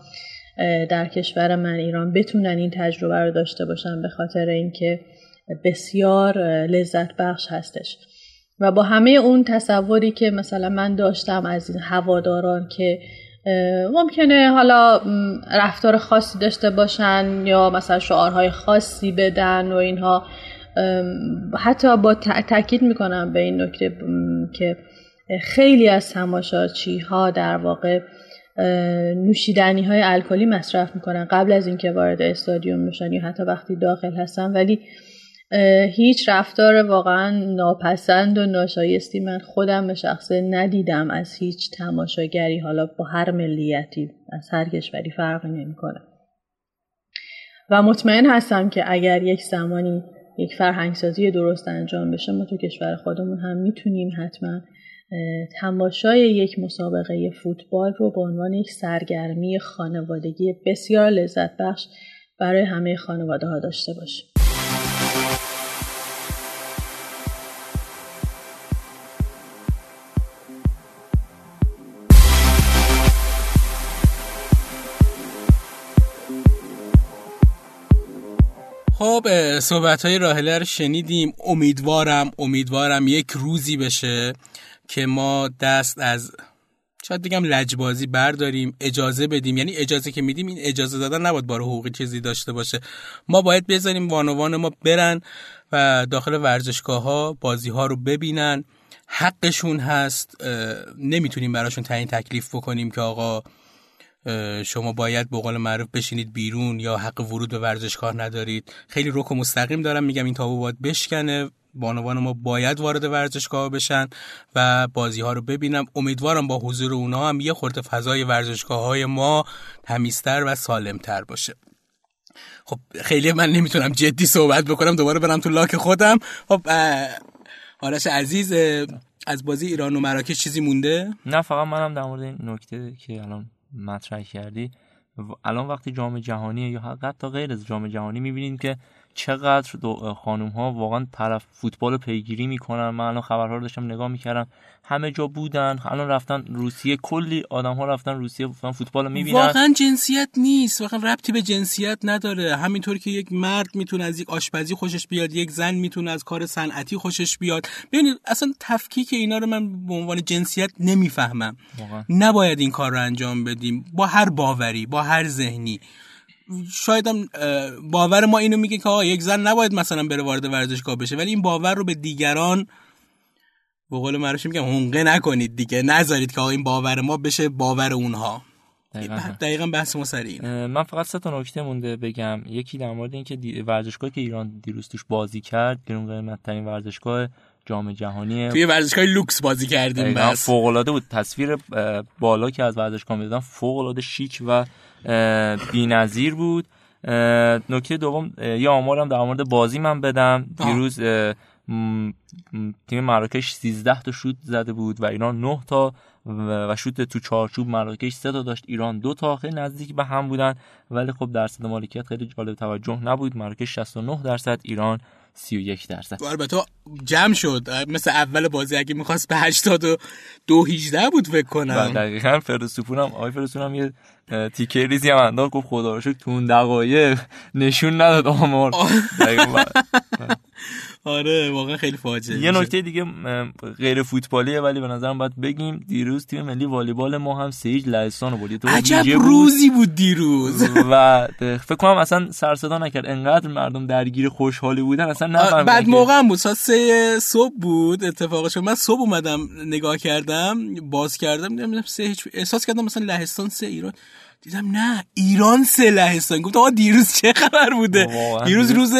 در کشور من ایران بتونن این تجربه رو داشته باشن به خاطر اینکه بسیار لذت بخش هستش. و با همه اون تصوری که مثلا من داشتم از این هواداران که ممکنه حالا رفتار خاصی داشته باشن یا مثلا شعارهای خاصی بدن و اینها. حتی با تاکید می‌کنم به این نکته که خیلی از تماشاچی ها در واقع نوشیدنی های الکلی مصرف می‌کنن قبل از اینکه وارد استادیوم بشن یا حتی وقتی داخل هستن. ولی هیچ رفتار واقعا ناپسند و ناشایستی من خودم به شخصه ندیدم از هیچ تماشاگری حالا با هر ملیتی از هر کشوری فرقی نمی‌کنه. و مطمئن هستم که اگر یک زمانی یک فرهنگسازی درست انجام بشه ما تو کشور خودمون هم می‌تونیم حتما تماشای یک مسابقه فوتبال رو به عنوان یک سرگرمی خانوادگی بسیار لذت بخش برای همه خانواده ها داشته باشیم.
خب صحبت های راهله رو شنیدیم. امیدوارم امیدوارم یک روزی بشه که ما دست از شاید بگم لجبازی برداریم اجازه بدیم. یعنی اجازه که میدیم این اجازه دادن نباید بار حقوقی چیزی داشته باشه. ما باید بذاریم وانوان ما برن و داخل ورزشگاه ها بازی ها رو ببینن. حقشون هست. نمی‌تونیم براشون تعیین تکلیف بکنیم که آقا شما باید به قول معروف بشینید بیرون یا حق ورود به ورزشگاه ندارید. خیلی رک و مستقیم دارم میگم این تابو باید بشکنه. بانوان ما باید وارد ورزشگاه بشن و بازی ها رو ببینم. امیدوارم با حضور اونا هم یه خورده فضای ورزشگاه های ما تمیزتر و سالمتر باشه. خب خیلی من نمی‌تونم جدی صحبت بکنم. دوباره برم تو لاک خودم. خب آرش عزیز از بازی ایران و مراکش چیزی مونده؟
نه فقط منم در مورد این نکته که الان مطرح کردی. الان وقتی جام جهانی یا حتی غیر از جام جهانی می‌بینیم که چقدر خانوم ها واقعا طرف فوتبال پیگیری می‌کنن. من الان خبرها رو داشتم نگاه می‌کردم. همه جا بودن. الان رفتن روسیه. کلی آدم ها رفتن روسیه. فوتبال می‌بینن.
واقعا جنسیت نیست. واقعا ربطی به جنسیت نداره. همینطور که یک مرد می‌تونه از یک آشپزی خوشش بیاد یک زن می‌تونه از کار صنعتی خوشش بیاد. ببینید اصلا تفکیک اینا رو من به عنوان جنسیت نمی‌فهمم. نباید این کار رو انجام بدیم. با هر باوری با هر ذهنی. شاید هم باور ما اینو میگه که آقا یک زن نباید مثلا بره وارد ورزشگاه بشه ولی این باور رو به دیگران به قول معروف میگم حنقه نکنید دیگه نذارید که آقا این باور ما بشه باور اونها. دقیقا, بحث ما سر
من فقط سه تا نکته مونده بگم. یکی در مورد اینکه ورزشگاهی که ایران دیروز توش بازی کرد گرون قیمت ترین ورزشگاه جام جهانی.
توی ورزشگاه لوکس بازی کردیم بس.
فوق العاده بود. تصویر بالا که از ورزشگاه می‌دادن فوق العاده شیک و بی‌نظیر بود. نکته دوم یه آمارم در مورد بازی من بدم. دیروز تیم مراکش 13 تا شوت زده بود و ایران 9 تا و شوت تو چارچوب مراکش 3 تا داشت. ایران دو تا خیلی نزدیک به هم بودن. ولی خب درصد مالکیت خیلی جالب توجه نبود. مراکش 69 درصد ایران 31 درصد.
البته جمع شد. مثل اول بازی اگه می‌خواست به 80 و دو 18 بود فکر کنم.
دقیقا فرستوپون هم آقای فرستوپون هم یه تیکه ریزی هم انداخت گفت خدا رو تو اون دقایق نشون نداد آمار.
آره واقعا خیلی فاجعه
یه نکته دیگه غیر فوتبالیه ولی به نظرم باید بگیم دیروز تیم ملی والیبال ما هم سیج لهستان بود
عجب روزی بود دیروز.
و فکر کنم اصلا سر صدا نکرد. انقدر مردم درگیر خوشحالی بودن اصلا نفهمیدن
بعد موقع هم بود. ساعت سه صبح بود اتفاقش من صبح اومدم نگاه کردم باز کردم دیدم سه احساس کردم مثلا لهستان سه ایران. دیدم نه ایران سه لهستان گفت آقا دیروز چه خبر بوده؟ دیروز روز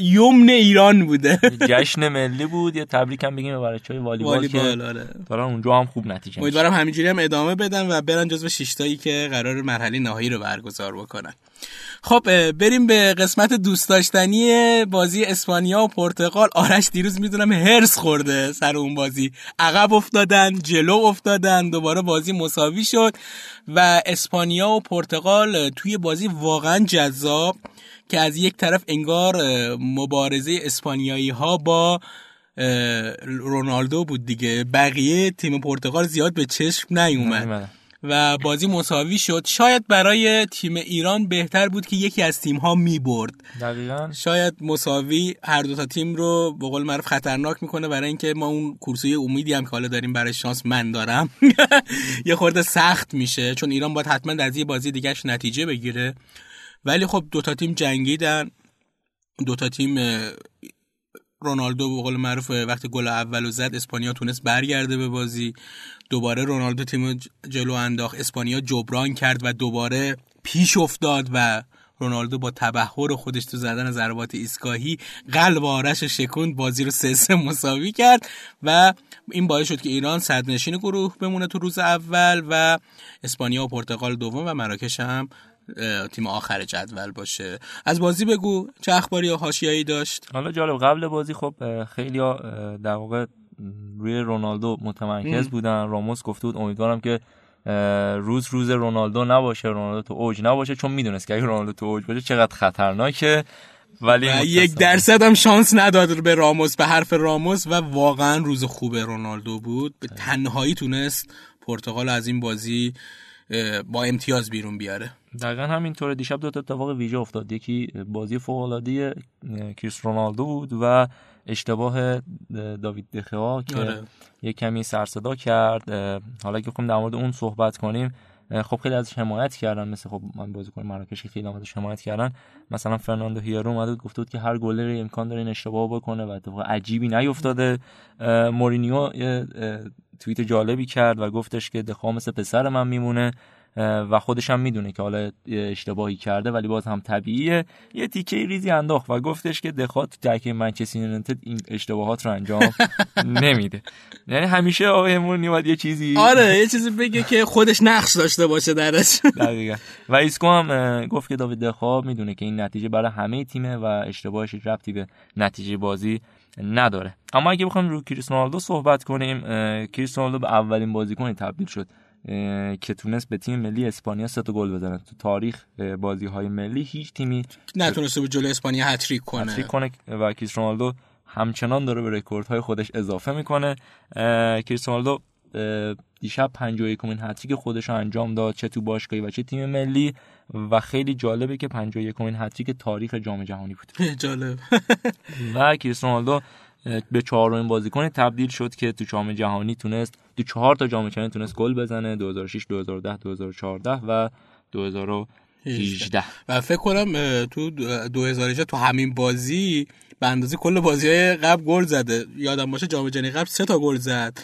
یمن ایران بوده.
جشن ملی بود یه تبریک هم بگیم به بچهای والیبال, والیبال که آره. دارن اونجا هم خوب نتیجه
امیدوارم همینجوری هم ادامه بدن و برن جزو شیشتایی که قرار مرحله نهایی رو برگزار بکنن. خب بریم به قسمت دوست داشتنی بازی اسپانیا و پرتغال. آرش دیروز می‌دونم هرس خورده سر اون بازی. عقب افتادن جلو افتادن دوباره بازی مساوی شد و اسپانیا و پرتغال توی بازی واقعا جذاب که از یک طرف انگار مبارزه اسپانیایی ها با رونالدو بود دیگه. بقیه تیم پرتغال زیاد به چشم نیومد. و بازی مساوی شد. شاید برای تیم ایران بهتر بود که یکی از تیم ها می برد
دقیقا.
شاید مساوی هر دو تا تیم رو به قول معروف خطرناک می‌کنه برای اینکه ما اون کورسوی امیدی هم که حالا داریم برای شانس من دارم یه خورده سخت میشه. چون ایران باید حتما در یه بازی دیگهش نتیجه بگیره. ولی خب دو تا تیم جنگیدن. دو تا تیم رونالدو به قول معروف وقتی گل اولو زد اسپانیا تونست برگرده به بازی. دوباره رونالدو تیم جلو انداخت. اسپانیا جبران کرد و دوباره پیش افتاد و رونالدو با تبهر خودش تو زدن ضربات ایستگاهی قلب آرش شکوند بازی رو سه سه مساوی کرد و این باعث شد که ایران صدرنشین گروه بمونه تو روز اول و اسپانیا و پرتغال دوم و مراکش هم تیم آخر جدول باشه. از بازی بگو چه اخباری یا حاشیه‌ای داشت؟
حالا جالب قبل بازی خب خیلی در واقع روی رونالدو متمرکز بودن. راموس گفته بود امیدوارم که روز روز رونالدو نباشه رونالدو تو اوج نباشه چون می‌دونست که اگه رونالدو تو اوج باشه چقدر خطرناکه. ولی
یک درصد هم شانس نداد به راموس به حرف راموس و واقعا روز خوب رونالدو بود. به تنهایی تونست پرتغال از این بازی با امتیاز بیرون بیاره.
دقیقا همینطور دیشب دو تا اتفاق ویژه افتاد. یکی بازی فوق العاده کریس رونالدو بود و اشتباه داوید دخیا که آره. یه کمی سرصدا کرد. حالا که بخوایم در مورد اون صحبت کنیم خب خیلی ازش حمایت کردن مثل خب من بازیکن مراکش خیلی ازش حمایت کردن. مثلا فرناندو هیرو اومد و گفت که هر گلر امکان داره این اشتباه بکنه و اتفاق عجیبی نیفتاده مورینیو توییت جالبی کرد و گفتش که دخیا مثل پسر من میمونه. و خودش هم می‌دونه که حالا اشتباهی کرده ولی باز هم طبیعیه. یه تیکه ریزی انداخت و گفتش که دخیا تو ترکیب منچستر یونایتد این اشتباهات رو انجام نمیده. یعنی همیشه آقای مورینیو یه چیزی
آره یه چیزی بگه که خودش نقش داشته باشه درش.
دقیقاً. و ایسکو هم گفت که داوید دخیا می‌دونه که این نتیجه برای همه تیمه و اشتباهش ربطی به نتیجه بازی نداره. اما اگه بخوایم رو کریستیانو صحبت کنیم کریستیانو به اولین بازیکن تبدیل شد. که تونست به تیم ملی اسپانیا سه تا گل بزنه. تو تاریخ بازی های ملی هیچ تیمی
نتونسته به جلوی اسپانیا هت‌تریک کنه.
هت‌تریک کنه و کریس رونالدو همچنان داره به های خودش اضافه می‌کنه. کریس رونالدو دیشب 51 کمین هت‌تریک خودش رو انجام داد چه تو باشگاهی و چه تیم ملی. و خیلی جالبه که 51 کمین هتریک تاریخ جام جهانی بود.
جالب.
و کریس رونالدو به چهارمین بازیکن تبدیل شد که تو جام جهانی تونست تو چهار تا جام جهانی تونست گل بزنه 2006 2010 2014 و 2018
و فکر کنم تو 2018 تو همین بازی به اندازه کل بازی های قبل گل زده. یادم باشه جام جهانی قبل سه تا گل زد.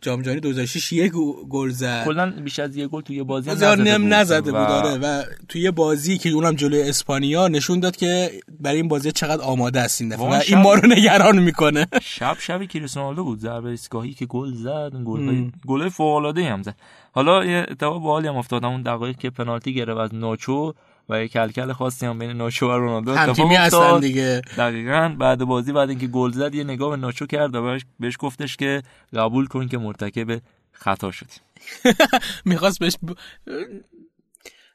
جام جهانی 2006 یک گل زد.
کلا بیش از یک گل توی بازی
نزده بود, نزده بود. آره. و توی بازی که اونم جلوی اسپانیا نشون داد که برای این بازی چقدر آماده است این دفعه. و این ما رو نگران می‌کنه.
شب شبی کریستیانو بود. ضربه ایستگاهی که گل زد گل گل فوق العاده هم زد. حالا یه اتفاق باحالی هم افتاد. اون دقایقی که پنالتی گرفت از نوچو و یه کلکل خاصی هم بین ناچو و رونالدو
اتفاق افتاد. دیگه.
دقیقاً. بعد بازی بعد اینکه گل زد یه نگاه به ناچو کرد و بهش گفتش که قبول کن که مرتکب خطا شدی.
می‌خواست بهش ب...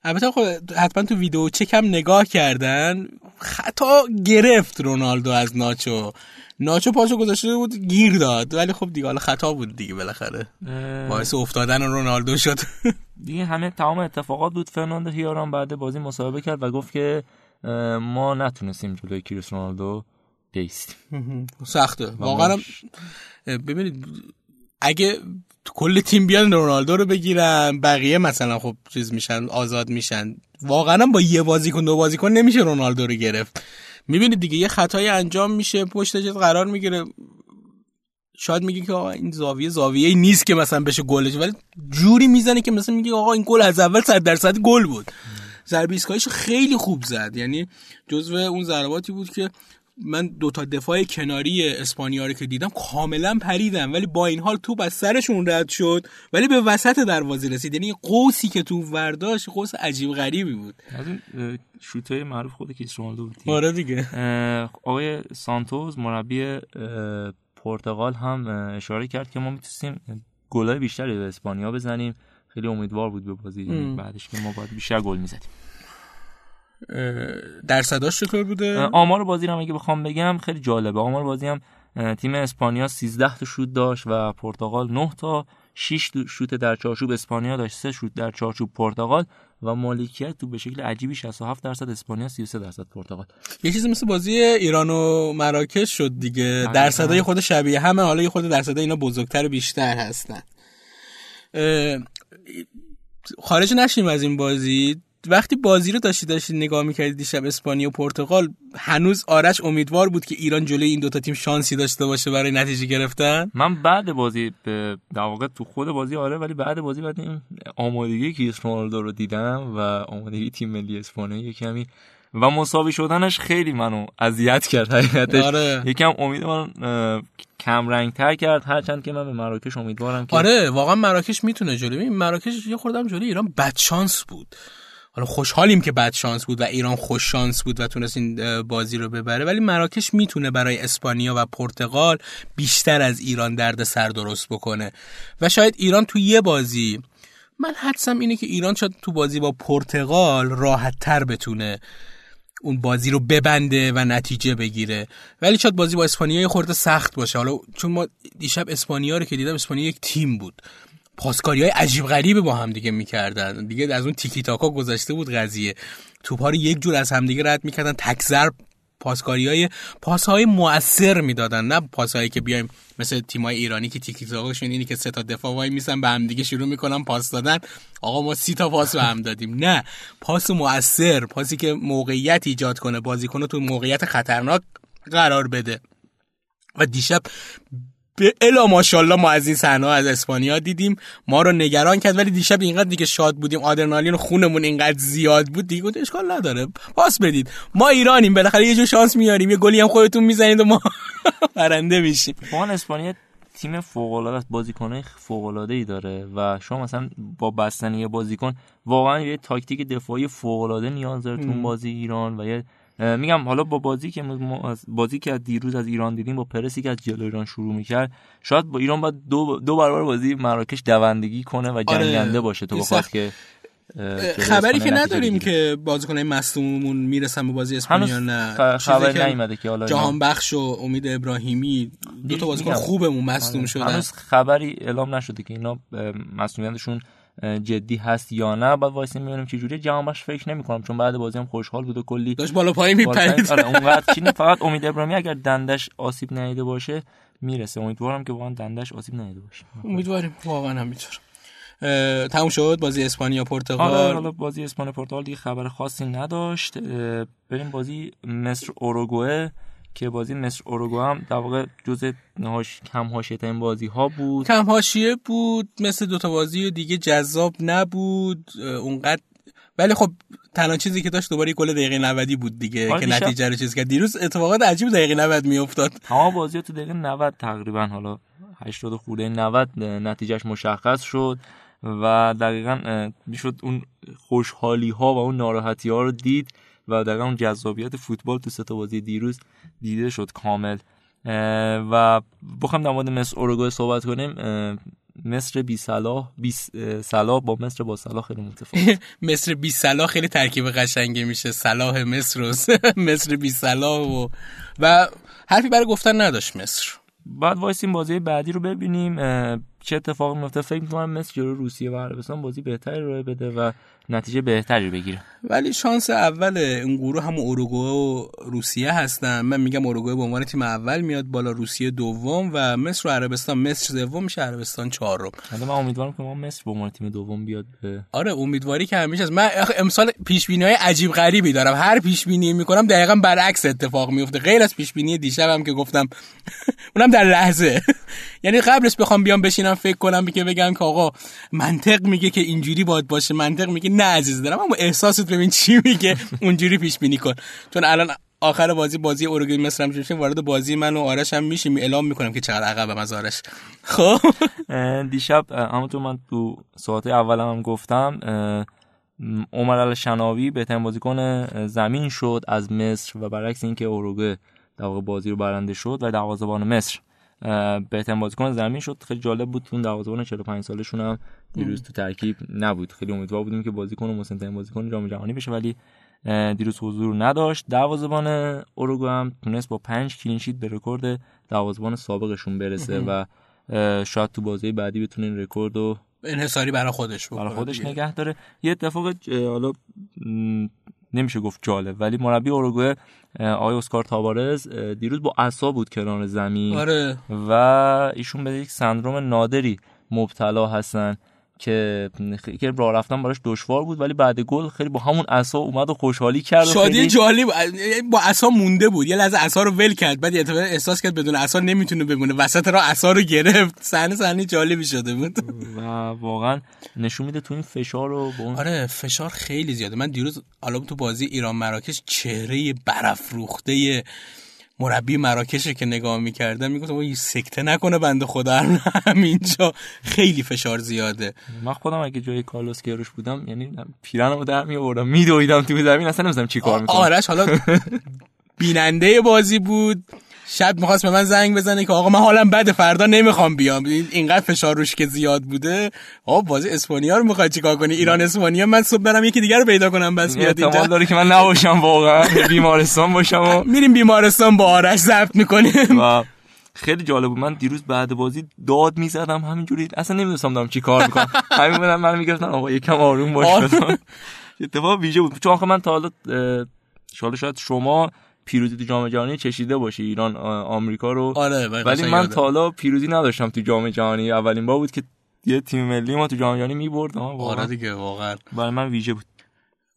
البته خب حتما تو ویدیو چکم نگاه کردن خطا گرفت رونالدو از ناچو. ناچو پاشو گذاشته بود گیر داد. ولی خب دیگه حالا خطا بود دیگه بالاخره. باعث افتادن رونالدو شد.
دیگه همه تمام اتفاقات بود. فرناندو هیاران بعد بازی مصاحبه کرد و گفت که ما نتونستیم جلوی کریس رونالدو بیستیم.
سخته. واقعا ببینید اگه کل تیم بیان رونالدو رو بگیرن بقیه مثلا خب چیز میشن آزاد میشن. واقعا با یه بازیکن دو بازیکن نمیشه رونالدو رو گرفت. می‌بینید دیگه یه خطای انجام میشه پشت جت قرار می‌گیره. شاید میگه که آقا این زاویه زاویه نیست که مثلا بشه گلش ولی جوری می‌زنه که مثلا میگه آقا این گل از اول 100 درصد گل بود. ضربه ایستگاهیش خیلی خوب زد. یعنی جزو اون ضرباتی بود که من دو تا دفاع کناری اسپانیا رو که دیدم کاملا پریدم ولی با این حال توپ از سرشون رد شد ولی به وسط دروازه رسید. یعنی قوسی که تو ورداش قوس عجیب غریبی بود.
از این شوتای معروف خود رونالدو بود
آره دیگه.
آقای سانتوز مربی پرتغال هم اشاره کرد که ما می‌تونستیم گلای بیشتری به اسپانیا بزنیم. خیلی امیدوار بود به بازی بعدش که ما باید بیشتر گل می‌زدیم.
درصداش چطور بوده؟
آمار بازی رو اگه بخوام بگم خیلی جالبه. آمار بازی هم تیم اسپانیا 13 تا شوت داشت و پرتغال 9 تا 6 شوت در چارچوب. اسپانیا داشت 3 شوت در چارچوب پرتغال و مالکیت تو به شکل عجیبی 67 درصد اسپانیا 33 درصد پرتغال.
یه چیزی مثل بازی ایران و مراکش شد دیگه. درصدای خود شبیه همه حالا یه خود درصدای اینا بزرگتر و بیشتر هستن. خارج نشیم از این بازی. وقتی بازی رو داشتی داشتی نگاه می‌کردی دیشب اسپانیا و پرتغال هنوز آرش امیدوار بود که ایران جلوی این دوتا تیم شانسی داشته باشه برای نتیجه گرفتن؟
من بعد بازی به در واقع تو خود بازی آره ولی بعد بازی بعد این آمادگی رونالدو رو دیدم و آمادگی تیم ملی اسپانیا کمی و مساوی شدنش خیلی منو اذیت کرد حقیقتش.
آره.
یکم امید من کم رنگ تر کرد هرچند که من به مراکش امیدوارم که
آره واقعا مراکش می‌تونه جلوی مراکش یه خوردم جلوی ایران بد شانس بود. حالا خوشحالیم که بعد شانس بود و ایران خوش شانس بود و تونست این بازی رو ببره ولی مراکش می‌تونه برای اسپانیا و پرتغال بیشتر از ایران درد سر درست بکنه. و شاید ایران تو یه بازی من حدسم اینه که ایران شاید تو بازی با پرتغال راحت تر بتونه اون بازی رو ببنده و نتیجه بگیره. ولی شاید بازی با اسپانیا خورده سخت باشه. حالا چون ما دیشب اسپانیا رو که دیدم اسپانیا یک تیم بود. پاسکاری های عجیب غریبه با هم دیگه می‌کردن. دیگه از اون تیکی تاکا گذشته بود قضیه. توپ رو یک جور از همدیگه رد می‌کردن. تکزر پاسکاری های پاس های مؤثر می‌دادن. نه پاس هایی که بیایم مثل تیمای ایرانی که تیکی تاکاشون اینی که سه تا دفاع وای میسن به هم دیگه شروع می‌کنن پاس دادن. آقا ما سی تا پاس به هم دادیم. نه پاس مؤثر پاسی که موقعیت ایجاد کنه بازیکن تو موقعیت خطرناک قرار بده. و دیشب به الا ماشاءالله ما از این صحنه از اسپانیا دیدیم ما رو نگران کرد ولی دیشب اینقدر دیگه شاد بودیم آدرنالین خونمون اینقدر زیاد بود دیگه گفت اشکال نداره پاس بدید. ما ایرانیم بالاخره یه جو شانس میاریم یه گلی هم خودتون می‌زنید و ما برنده میشیم.
واقعا اسپانیا تیم فوق العاده است بازیکنای فوق العاده ای داره و شما مثلا با بستن یه بازیکن واقعا یه تاکتیک دفاعی فوق العاده نیاز داره تو بازی ایران و یه میگم حالا با بازی که بازی که از دیروز از ایران دیدیم با پرسی که از جلو ایران شروع می‌کرد شاید با ایران باید دو, دو برابر بازی مراکش دوندگی کنه و آره، جنگنده باشه تو بخواد که
خبری که نداریم که بازیکنای مصدوممون می‌رسن به بازی اسپانیا نه.
خبر نیومده که حالا
جهان بخش و امید ابراهیمی دو تا بازیکن خوبمون مصدوم آره. شدن.
هنوز خبری اعلام نشده که اینا مصدومیتشون جدی هست یا نه بعد وایسیم می‌بینیم چه جوری جهان بخش فکر نمی‌کنم چون بعد بازی هم خوشحال بود و کلی
داشت بالا پایین میپرید.
آره اونقدر چینی فقط امید ابراهیمی اگر دندش آسیب ندیده باشه می‌رسه. امیدوارم که واقعا دندش آسیب ندیده باشه.
امیدواریم. واقعا همینطور تموم شد بازی اسپانیا پرتغال.
آره حالا بازی اسپانیا پرتغال دیگه خبر خاصی نداشت. بریم بازی مصر اوروگوئه. که بازی مصر اوروگو هم در واقع جزء نهاش کم حاشیه ترین بازی ها بود.
کم حاشیه بود مثل دوتا بازی دیگه جذاب نبود اونقدر ولی خب تنها چیزی که داشت دوباره گل دقیقه 90 بود دیگه که نتیجه رو چیز کرد. دیروز اتفاقات عجیب دقیقه 90 میافتاد.
تمام بازی تو دقیقه 90 تقریبا حالا 80 خورده 90 نتیجهش مشخص شد و دقیقا می‌شد اون خوشحالی ها و اون ناراحتی ها رو دید. و دقیقا اون جذابیت فوتبال تو ستا بازی دیروز دیده شد کامل. و بخوام در مورد مصر اوروگوئه صحبت کنیم. مصر بی صلاح بی صلاح با مصر با صلاح خیلی متفاوت.
مصر بی صلاح خیلی ترکیب قشنگی میشه. صلاح مصر و مصر بی صلاح و و حرفی برای گفتن نداشت مصر.
بعد وایسیم بازی بعدی رو ببینیم. چه اتفاقی میفته فکر می‌کنم مصر جلو روسیه و عربستان بازی بهتری رو بده و نتیجه بهتری بگیره.
ولی شانس اول اون گروه هم اروگوئه و روسیه هستن. من میگم اروگوئه به عنوان تیم اول میاد بالا روسیه دوم و مصر و عربستان. مصر سوم میشه عربستان چهارم.
حالا من امیدوارم که ما مصر به عنوان تیم دوم بیاد به
آره امیدواری که همیشه از من امسال پیش های عجیب غریبی دارم. هر پیش بینی می‌کنم دقیقا برعکس اتفاق میفته غیر از پیش بینی دیشبم که گفتم اونم در لحظه. یعنی قبلش بخوام بیام بشینم فکر کنم که بگم که آقا منطق میگه که اینجوری باید باشه منطق میگه نه عزیز دارم اما احساست ببین چی میگه. اونجوری پیش بینی کن. چون الان آخر بازی بازی اورگوئه مصر هم میشه وارد بازی من و آرش هم میشیم. اعلام می‌کنم که چقدر عقبم از آرش. خب؟
دیشب همونطور من تو ساعت اول هم گفتم عمر شناوی بهترین بازیکن زمین شد از مصر و برعکس اینکه اوروگوئه در واقع بازی رو برنده شد و دروازه‌بان مصر بهترین بازیکن زمین شد. خیلی جالب بود اون دروازه‌بان 45 سالشون هم دیروز تو ترکیب نبود. خیلی امیدوار بودیم که بازیکن مسن‌ترین بازیکن جام جهانی بشه ولی دیروز حضور نداشت. دروازه‌بان اوروگو هم تونست با 5 clean sheet به رکورد دروازه‌بان سابقشون برسه و شاید تو بازی بعدی بتونه این رکورد رو
انحصاری برای خودش
برای خودش نگه داره. یه اتفاق حالا نمیشه گفت جالب ولی مربی اوروگوئه آقای اسکار تابارز دیروز با عصا بود کنار زمین
آره.
و ایشون به یک سندروم نادری مبتلا هستن که که راه رفتن براش دشوار بود ولی بعد گل خیلی با همون عصا اومد و خوشحالی کرد
شادی
خیلی...
جالب با عصا مونده بود یه لحظه عصا رو ول کرد بعد یه احساس کرد بدون عصا نمی‌تونه بمونه وسط را عصا رو گرفت. صحنه صحنه جالبی شده بود.
و واقعا نشون میده تو این فشار رو
اون... آره فشار خیلی زیاده. من دیروز حالا تو بازی ایران مراکش چهره برافروخته مربی مراکش که نگاه می‌کردم می‌گفتم سکته نکنه بنده خدا. همینجا خیلی فشار زیاده.
من خودم اگه جای کارلوس کیروش بودم یعنی پیرنمو در میآوردم میدویدم تو زمین اصلا نمی‌دونم چی کار می‌کنم.
آرش حالا بیننده بازی بود. شب می‌خواست به من زنگ بزنه که آقا من حالم بده فردا نمی‌خوام بیام. اینقدر فشار روش که زیاد بوده. آقا بازی اسپانیا رو می‌خواد چیکار کنی؟ ایران اسپانیا. من صبح برم یکی دیگر رو پیدا کنم بس بیاد اینجا.
داره که من نباشم واقعا. بیمارستان باشم و
میریم بیمارستان با آرش ضبط می‌کنیم.
خیلی جالب بود. من دیروز بعد بازی داد می‌زدم همینجوری. اصلا نمی‌دونستم دارم چی کار می‌کنم. همین بودم من می‌گفتم آقا یکم آروم باش اتفاق ویژه بود. چون من تا حالا شاید شما پیروزی تو جام جهانی چشیده باشه ایران آمریکا رو.
آره
ولی من تا حالا پیروزی نداشتم تو جام جهانی. اولین بار بود که یه تیم ملی ما تو جام جهانی می‌برد
آره دیگه واقعا.
برای من ویژه بود.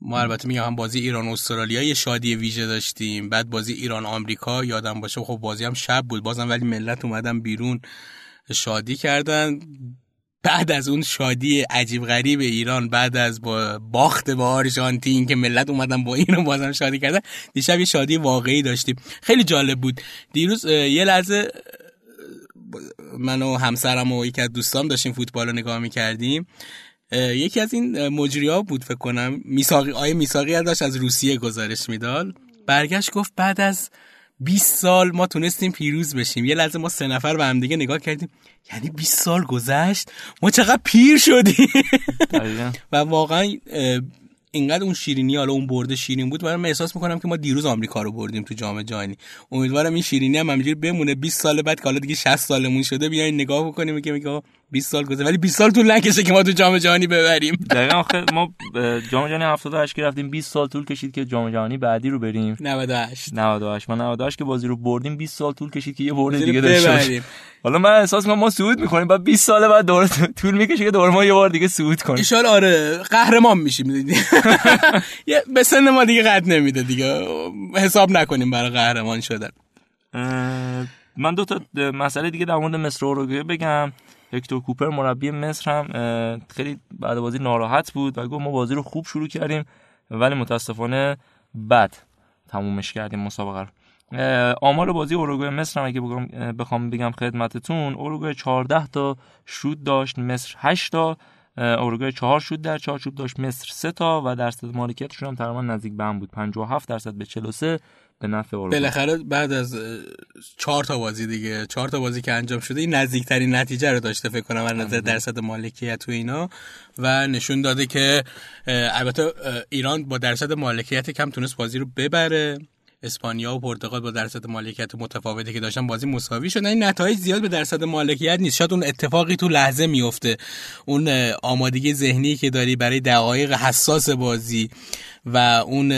ما البته میگم هم بازی ایران استرالیا یه شادی ویژه داشتیم. بعد بازی ایران آمریکا یادم باشه خب بازی هم شب بود. بازم ولی ملت اومدن بیرون شادی کردن. بعد از اون شادی عجیب غریب ایران بعد از با باخت با آرژانتین که ملت اومدن با اینو بازم شادی کردن دیشب یه شادی واقعی داشتیم. خیلی جالب بود. دیروز یه لحظه من و همسرم و یکی از دوستام داشتیم فوتبال رو نگاه می‌کردیم. یکی از این مجری ها بود فکر کنم. میساقی آیه میساقی داشت از روسیه گزارش میدال برگشت گفت بعد از 20 سال ما تونستیم پیروز بشیم. یه لحظه ما سه نفر به هم دیگه نگاه کردیم. یعنی 20 سال گذشت ما چقدر پیر شدیم. و واقعا اینقدر اون شیرینی حالا اون برده شیرین بود. برام احساس می‌کنم که ما دیروز آمریکا رو بردیم تو جام جهانی. امیدوارم این شیرینی هم همینجوری بمونه. 20 سال بعد که حالا دیگه 60 سالمون شده بیاین نگاه بکنیم. که میگه 20 سال گذشته ولی 20 سال طول نکشه که ما تو جام جهانی ببریم.
دقیقاً آخه ما جام جهانی 78 که رفتیم 20 سال طول کشید که جام جهانی بعدی رو بریم.
98
98 ما 98 که بازی رو بردیم 20 سال طول کشید که یه برد دیگه داشته حالا من احساس می‌کنم ما صعود می‌کنیم. بعد 20 سال بعد دوره طول می‌کشه که دوره ما یه بار دیگه صعود کنیم.
ان آره قهرمان میشیم. یه به سن ما دیگه قد نمیده دیگه. حساب نکنیم برای قهرمان شدن.
من دو تا مسئله دیگه در مورد مصر و بگم. هکتور کوپر مربی مصر هم خیلی بعد بازی ناراحت بود و گفت ما بازی رو خوب شروع کردیم ولی متاسفانه بد تمومش کردیم مسابقه رو. آمار بازی اوروگوئه مصر هم اگه بخوام بگم خدمتتون اوروگوئه 14 تا شوت داشت مصر 8 تا. اوروگوئه 4 شوت در چارچوب داشت مصر 3 تا و درصد مالکیتشون هم تقریبا نزدیک به هم بود. 57 درصد به 43 به نفع
بالاخره بعد از چهار تا بازی دیگه چهار تا بازی که انجام شده این نزدیکترین نتیجه رو داشته فکر کنم از نظر درصد مالکیت تو اینا. و نشون داده که البته ایران با درصد مالکیت کم تونست بازی رو ببره. اسپانیا و پرتغال با درصد مالکیت متفاوتی که داشتن بازی مساوی شدن این نتایج زیاد به درصد مالکیت نیست. شاید اون اتفاقی تو لحظه میفته اون آمادگی ذهنی که داری برای دقایق حساس بازی و اون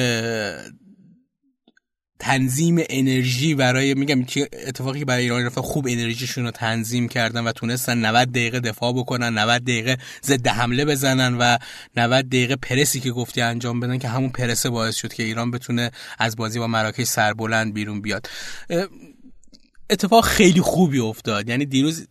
تنظیم انرژی برای میگم که اتفاقی برای ایران رفت خوب انرژیشون رو تنظیم کردن و تونستن 90 دقیقه دفاع بکنن 90 دقیقه ضد حمله بزنن و 90 دقیقه پرسی که گفتی انجام بدن که همون پرسه باعث شد که ایران بتونه از بازی با مراکش سربلند بیرون بیاد. اتفاق خیلی خوبی افتاد. یعنی دیروز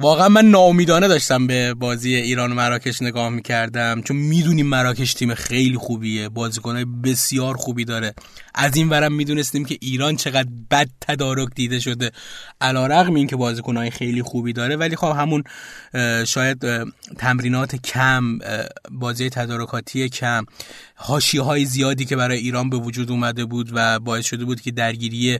واقعا من ناامیدانه داشتم به بازی ایران و مراکش نگاه می‌کردم چون می‌دونیم مراکش تیم خیلی خوبیه بازیکنهای بسیار خوبی داره. از این ورم می‌دونستیم که ایران چقدر بد تدارک دیده شده. علا رقم این که بازیکنهای خیلی خوبی داره ولی خب همون شاید تمرینات کم بازی تدارکاتی کم هاشی های زیادی که برای ایران به وجود اومده بود و باعث شده بود که درگیری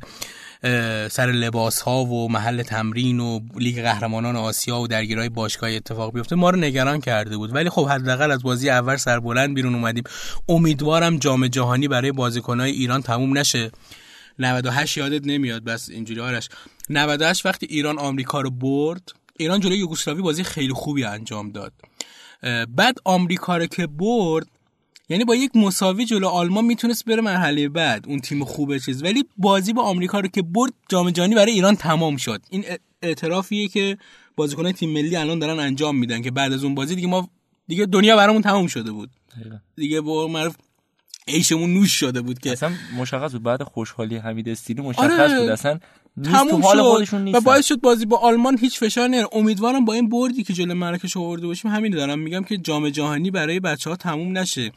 سر لباس ها و محل تمرین و لیگ قهرمانان آسیا و درگیرهای باشگاه اتفاق بیفته ما رو نگران کرده بود. ولی خب حداقل از بازی اول سربلند بیرون اومدیم. امیدوارم جام جهانی برای بازیکنهای ایران تموم نشه. 98 یادت نمیاد. بس اینجوری آرش. 98 وقتی ایران آمریکا رو برد ایران جلوی یوگسلاوی بازی خیلی خوبی انجام داد. بعد آمریکا رو که برد یعنی با یک مساوی جلو آلمان می‌تونست بره مرحله بعد اون تیم خوبه چیز. ولی بازی با آمریکا رو که برد جام جهانی برای ایران تمام شد. این اعترافیه که بازیکنان تیم ملی الان دارن انجام میدن که بعد از اون بازی دیگه ما دیگه دنیا برامون تمام شده بود. دیگه با معرف ایشمون نوش شده بود که
اصلا مشخص بود بعد خوشحالی حمید استیلی مشخص آره. بود. اصلا
تموم شد. و باعث شد بازی با آلمان هیچ فشار نیاره. امیدوارم با این بردی که جلو مراکش آورده باشیم همین دارم میگم که جام جهانی برای بچه ها تموم نشه.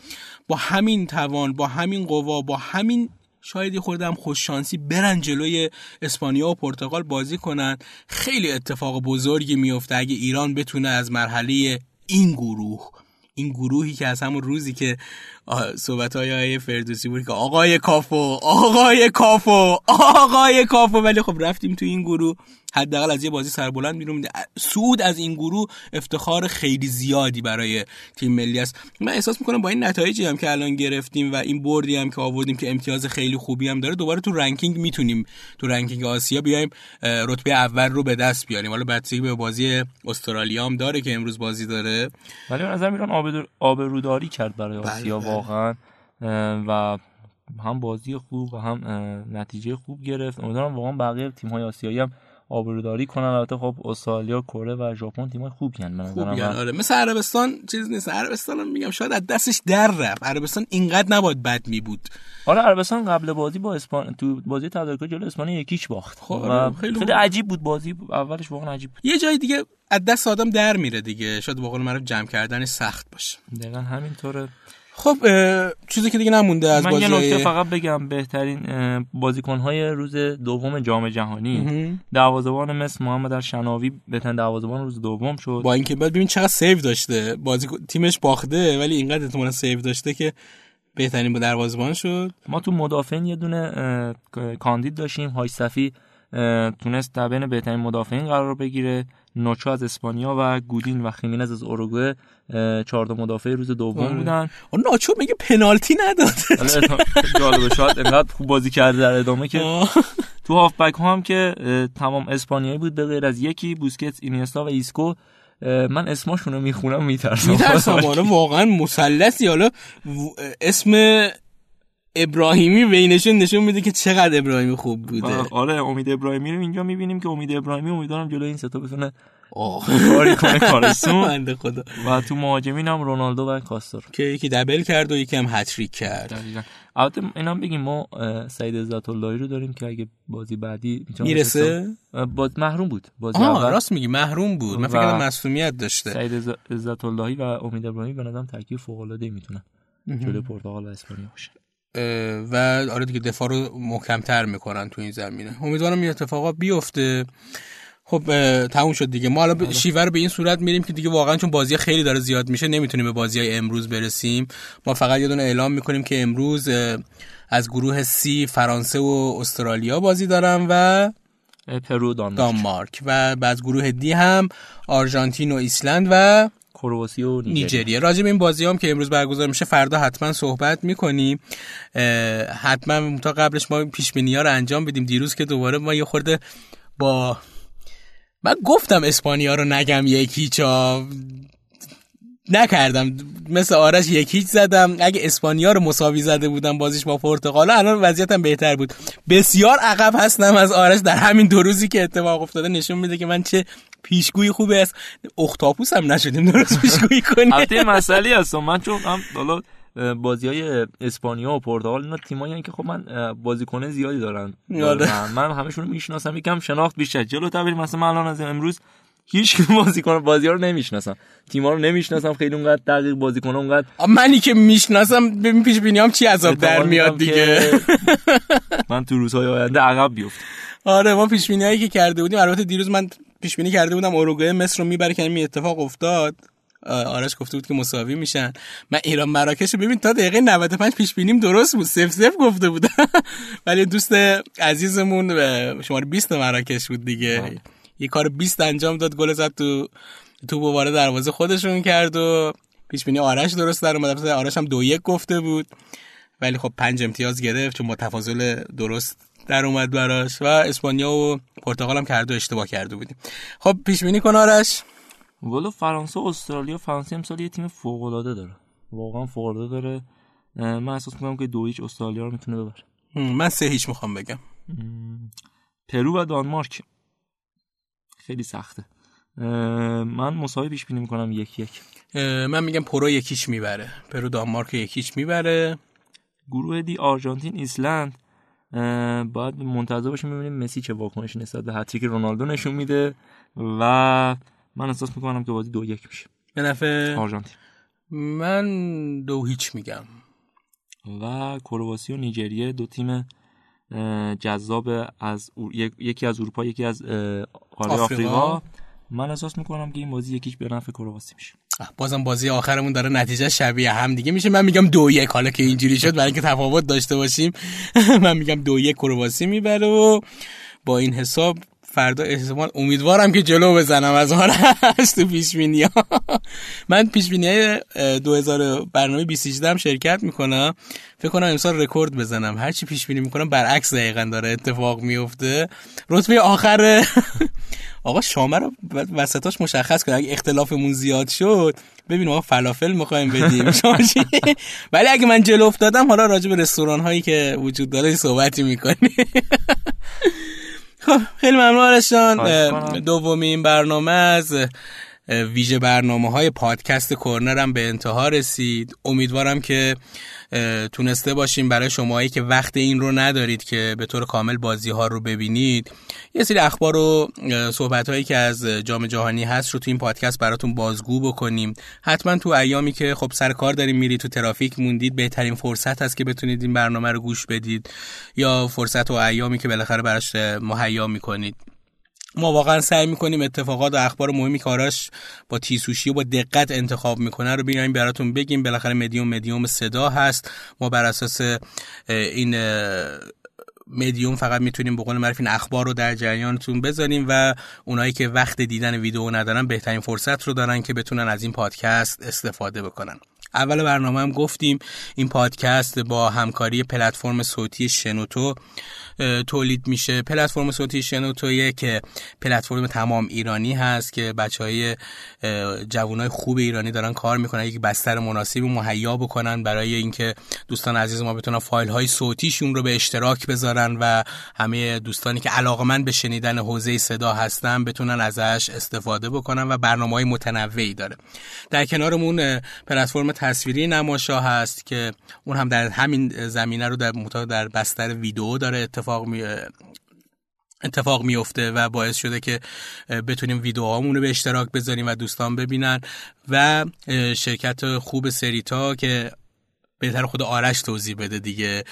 با همین توان با همین قوا با همین شاید یه خورده هم خوش شانسی برن جلوی اسپانیا و پرتغال بازی کنن. خیلی اتفاق بزرگی میفته اگه ایران بتونه از مرحله این گروه این گروهی که از همون روزی که صحبت های آیه فردوسی بود که آقای کافو آقای کافو آقای کافو. ولی خب رفتیم تو این گروه حداقل از یه بازی سربلند بیرون صعود از این گروه افتخار خیلی زیادی برای تیم ملی است. من احساس می‌کنم با این نتایجی هم که الان گرفتیم و این بردی هم که آوردیم که امتیاز خیلی خوبی هم داره دوباره تو ranking می‌تونیم تو رنکینگ آسیا بیایم رتبه اول رو به دست بیاریم. حالا بچگی به بازی استرالیا هم داره که امروز بازی داره.
ولی از ایران آبروداری کرد برای بله، آسیا. واقعا. و هم بازی خوب و هم نتیجه خوب گرفت. امیدوارم واقعا بقیه تیم های آسیایی هم آبروداری کنن. البته خب استرالیا کره و ژاپن تیمای خوبی ان
خوبی آره. مثل عربستان چیز نیست. عربستان هم میگم شاید از دستش در رفت. عربستان اینقدر نباید بد می بود
آره عربستان قبل بازی با اسپان تو بازی تدارکات جلو اسپانیا یکیش باخت. خب آره، خیلی, خیلی عجیب بود بازی. اولش واقعا عجیب بود.
یه جای دیگه از دست آدم در میره دیگه. شاید واقعا من جمع کردن سخت باشه.
دقیقاً همینطوره.
خب چیزی که دیگه نمونده از
من یه نکته فقط بگم بهترین بازیکنهای روز دوم جام جهانی. دروازه‌بان مصر محمد الشناوی بهترین دروازه‌بان روز دوم شد.
با اینکه بعد ببین چقدر save داشته. بازی تیمش باخته ولی اینقدر احتمالاً save داشته که بهترین دروازه‌بان شد.
ما تو مدافعین یه دونه کاندید داشتیم های صفی تونست در بین بهترین مدافعین قرار بگیره. ناچو از اسپانیا و گودین و خیمنز از اوروگوئه چهار مدافع روز دوم آره. بودن.
اون ناچو میگه پنالتی نداد.
جالبه شاید انقدر خوب بازی کرده در ادامه که تو هافبک ها هم که تمام اسپانیایی بود به غیر از یکی بوسکتس اینیستا و ایسکو. من اسماشون رو می‌خونم میترسم.
میترسم آره واقعا مثلثی حالا اسم ابراهیمی بینشون نشون میده که چقدر ابراهیمی خوب بوده.
آره امید ابراهیمی رو اینجا می‌بینیم که امید ابراهیمی امیدوارم جلو این ستا بتونه کاری کنه کارسون خدا. و تو مهاجمین هم رونالدو و کاستر
که یکی دبل کرد و یکی هم هتریک کرد.
البته اینا بگیم ما سعید عزت اللهی رو داریم که اگه بازی بعدی
می‌رسه؟
باز محروم بود. بازی
اول راست میگی محروم بود. من فکر مسئولیت داشته.
سعید عزت اللهی و امید ابراهیمی به نظرم ترکیب فوق العاده می‌تونن جلوی پرتغال و اسپانیا باشن
و آره دیگه دفاع رو محکمتر می‌کنن تو این زمینه. امیدوارم این اتفاقا بیفته. خب تموم شد دیگه. ما آره. شیوه رو به این صورت میریم که دیگه واقعا چون بازی خیلی داره زیاد میشه نمی‌تونیم به بازی های امروز برسیم. ما فقط یه دونه اعلام می‌کنیم که امروز از گروه سی فرانسه و استرالیا بازی دارن و
پرو
دانمارک, دانمارک. و بعد گروه دی هم آرژانتین و ایسلند و
کرواسی و
نیجریه. راجع به این بازی هم که امروز برگزار میشه فردا حتما صحبت می‌کنیم. حتما تا قبلش ما پیش ها رو انجام بدیم. دیروز که دوباره ما یه خورده با من گفتم اسپانیا رو نگم یکی چا نکردم. مثل آرش یکیچ زدم. اگه اسپانیا رو مساوی زده بودم بازیش با پرتغال الان وضعیتم بهتر بود. بسیار عقب هستم از آرش در همین دو روزی که اتفاق افتاده. نشون میده که من چه پیشگویی خوبه است. اختاپوس هم نشدیم درست پیشگویی کنیم.
البته مسئله هست من چون هم حالا بازی های اسپانیا و پرتغال اینا تیمایی که خب من بازیکن زیادی دارن. آره. من همشون رو می‌شناسم. یکم شناخت بیشتر. جلو بریم مثلا من الان از امروز هیچ بازیکن بازی ها رو نمی‌شناسم. تیم‌ها رو نمی‌شناسم. خیلی اونقدر دقیق بازیکن اونقدر
منی که می‌شناسم ببین پیش بینیام چی عذاب در میاد دیگه.
من تو روزهای آینده عقب بیفتم.
آره ما پیش هایی که کرده بودیم البته دیروز من پیش بینی کرده بودم اوروگوئه مصر رو می‌بره که این اتفاق افتاد. آرش گفته بود که مساوی میشن. من ایران مراکش ببین تا دقیقه 95 پیش بینیم درست بود. سف سف گفته بود. ولی دوست عزیزمون شماره 20 مراکش بود دیگه. یه کار 20 انجام داد گل زد تو تو وارد دروازه خودشون کرد و پیش بینی آرش درست در اومد. آرش هم دو یک گفته بود. ولی خب پنج امتیاز گرفت چون متفاضل درست در اومد براش و اسپانیا و پرتغال هم کرده اشتباه کرده بودیم. خب پیش بینی کن آرش.
ولو فرانسه و استرالیا فرانسه امسال یه تیم فوق العاده داره. واقعا فوق العاده داره من احساس می‌کنم که دو هیچ استرالیا رو می‌تونه ببره.
من سه هیچ می‌خوام بگم.
پرو و دانمارک. خیلی سخته. من مساوی پیش بینی می‌کنم یک یک.
من میگم پرو یکیش می‌بره. پرو دانمارک یکیش می‌بره.
گروه دی آرژانتین ایسلند. باید منتظر باشیم ببینیم مسی چه واکنشی نسبت به هت‌تریک رونالدو نشون میده و من احساس می‌کنم که بازی دو یک میشه.
به نفع
آرژانتین.
من دو هیچ میگم.
و کرواسی و نیجریه دو تیم جذاب از یکی از اروپا یکی از قاره آفریقا. من احساس می‌کنم که این بازی یکیش به نفع کرواسی میشه.
بازم بازی آخرمون داره نتیجه شبیه هم دیگه. میشه من میگم دو یک. حالا که اینجوری شد برای اینکه تفاوت داشته باشیم من میگم دو یک کرواسی می‌بره و با این حساب فردا احتمال امیدوارم که جلو بزنم از هست تو پیش ها. من پیش بینی 2000 برنامه 2018 هم شرکت می‌کنم. فکر کنم امسال رکورد بزنم. هرچی پیش بینی می‌کنم برعکس دقیقا داره اتفاق میفته. رتبه آخر آقا شامه رو وسطاش مشخص کنه. اگه اختلافمون زیاد شد ببین آقا فلافل می‌خوایم بدیم. ولی اگه من جلو افتادم حالا راجع به رستوران هایی که وجود داره صحبتی می‌کنی خب خیلی ممنون آرشان دومین برنامه از ویژه برنامه های پادکست کورنر هم به انتها رسید. امیدوارم که تونسته باشیم برای شماهایی که وقت این رو ندارید که به طور کامل بازی ها رو ببینید. یه سری اخبار و صحبت هایی که از جام جهانی هست رو تو این پادکست براتون بازگو بکنیم. حتما تو ایامی که خب سر کار داریم میرید تو ترافیک موندید بهترین فرصت هست که بتونید این برنامه رو گوش بدید. یا فرصت و ایامی که بالاخره براش مهیا می‌کنید. ما واقعا سعی می‌کنیم اتفاقات و اخبار مهمی که آراش با تیسوشی و با دقت انتخاب می‌کنه رو بیایم براتون بگیم. بالاخره مدیوم مدیوم صدا هست. ما بر اساس این مدیوم فقط می‌تونیم به قول معروف این اخبار رو در جریانتون بذاریم و اونایی که وقت دیدن ویدیو ندارن بهترین فرصت رو دارن که بتونن از این پادکست استفاده بکنن. اول برنامه هم گفتیم این پادکست با همکاری پلتفرم صوتی شنوتو تولید میشه. پلتفرم صوتی شنوتو که پلتفرم تمام ایرانی هست که بچه های جوان های خوب ایرانی دارن کار می‌کنن. یک بستر مناسبی مهیا بکنن برای اینکه دوستان عزیز ما بتونن فایل های صوتیشون رو به اشتراک بذارن و همه دوستانی که علاقمند به شنیدن حوزه صدا هستن بتونن ازش استفاده بکنن و برنامه های متنوعی داره. در کنارمون پلتفرم تصویری نماشا هست که اون هم در همین زمینه رو در در بستر ویدیو داره اتفاق می اتفاق میفته و باعث شده که بتونیم ویدیوهامون رو به اشتراک بذاریم و دوستان ببینن و شرکت خوب سریتا که بهتر خود آرش توضیح بده دیگه.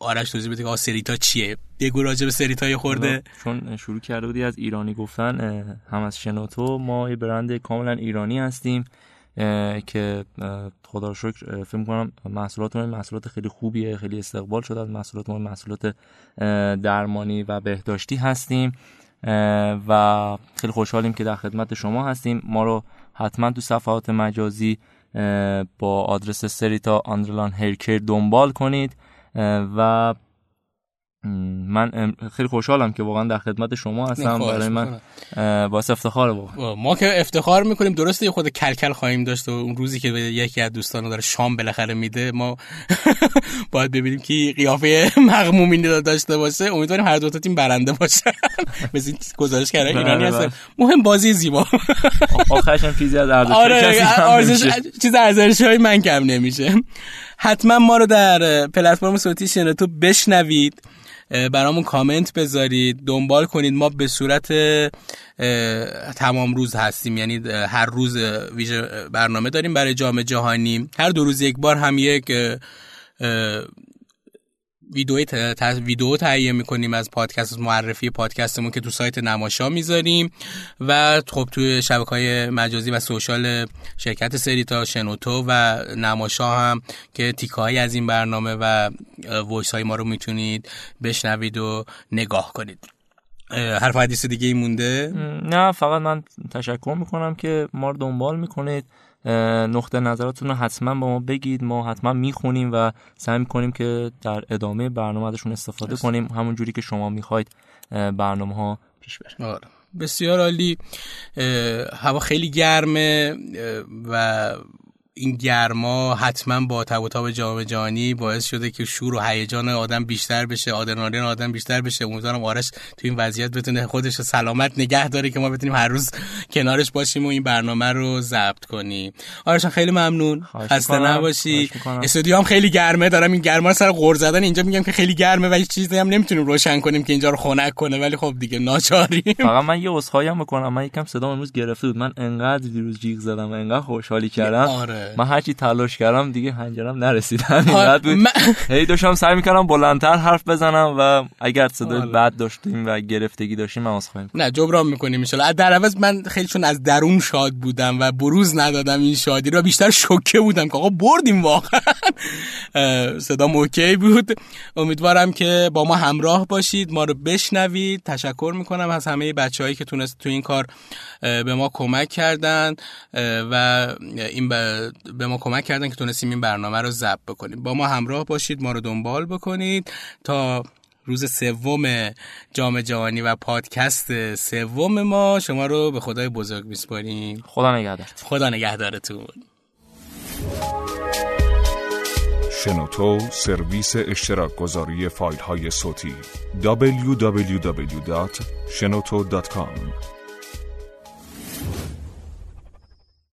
آرش توضیح بده که سریتا چیه؟ بگو راجع به سریتا خورده.
چون شروع کرده بودی از ایرانی گفتن هم از شنوتو ما یه برند کاملا ایرانی هستیم. که خدا رو شکر فکر کنم محصولات محصولات خیلی خوبیه خیلی استقبال شده از محصولات ما محصولات درمانی و بهداشتی هستیم. و خیلی خوشحالیم که در خدمت شما هستیم. ما رو حتما تو صفحات مجازی با آدرس سریتا آندرلان هیرکر دنبال کنید. و من خیلی خوشحالم که واقعا در خدمت شما هستم. برای من باعث افتخار واقعا.
ما که افتخار می‌کنیم درسته یه خود کلکل خواهیم داشت و اون روزی که یکی از دوستان داره شام بالاخره میده ما باید ببینیم که قیافه مغمومی داشته باشه. امیدواریم هر دو تا تیم برنده باشن. مثل گزارش کرده ایرانی بله، هستن. بله. مهم بازی زیبا.
آخرش هم چیزی از ارزش
آره چیز ارزش های من کم نمیشه. حتما ما رو در پلتفرم صوتی شنوتو بشنوید. برامون کامنت بذارید دنبال کنید. ما به صورت تمام روز هستیم. یعنی هر روز ویژه برنامه داریم برای جام جهانی. هر دو روز یک بار هم یک ویدیو ویدیو تهیه می‌کنیم از پادکست معرفی پادکستمون که تو سایت نماشا می‌ذاریم. و خب توی شبکه های مجازی و سوشال شرکت سریتا شنوتو و نماشا هم که تیکه از این برنامه و ویس های ما رو می‌تونید بشنوید و نگاه کنید. حرف حدیث دیگه ای مونده؟
نه فقط من تشکر می‌کنم که ما رو دنبال می‌کنید. نقطه نظراتتون رو حتما با ما بگید. ما حتما می‌خونیم و سعی می‌کنیم که در ادامه برنامه ازشون استفاده کنیم. همون جوری که شما می‌خواید برنامه ها پیش بره
آره. بسیار عالی. هوا خیلی گرمه و این گرما حتما با تب و تاب جام جهانی باعث شده که شور و هیجان آدم بیشتر بشه آدرنالین آدم بیشتر بشه. امیدوارم آرش تو این وضعیت بتونه خودش رو سلامت نگه داره که ما بتونیم هر روز کنارش باشیم و این برنامه رو ضبط کنیم. آرش خیلی ممنون. خسته نباشی. استودیو هم خیلی گرمه. دارم این گرما سر غور زدن. اینجا میگم که خیلی گرمه و هیچ چیزی هم نمی‌تونیم روشن کنیم که اینجا رو خنک کنه. ولی خب دیگه ناچاریم.
فقط من یه عذرخواهی هم می‌کنم. من یکم صدام امروز گرفته بود. من انقدر دیروز جیغ زدم انقدر خوشحالی کردم.
آره.
من هرچی تلاش کردم دیگه هنجرم نرسید. همین بود. هی داشتم سعی می‌کردم بلندتر حرف بزنم و اگر صدای بد داشتیم و گرفتگی داشتیم من عذرخواهی
نه جبران می‌کنیم ان در عوض من خیلی چون از درون شاد بودم و بروز ندادم این شادی را. بیشتر شوکه بودم که آقا بردیم واقعا. صدا اوکی بود. امیدوارم که با ما همراه باشید ما رو بشنوید. تشکر می‌کنم از همه بچههایی که تونست تو این کار به ما کمک کردن و این به ما کمک کردن که تونستیم این برنامه رو ضبط بکنیم. با ما همراه باشید ما رو دنبال بکنید تا روز سوم جام جهانی و پادکست سوم ما. شما رو به خدای بزرگ میسپاریم.
خدا نگهدارت
خدا نگهدارتون.
شنوتو سرویس اشتراک گذاری فایل های صوتی www.shenoto.com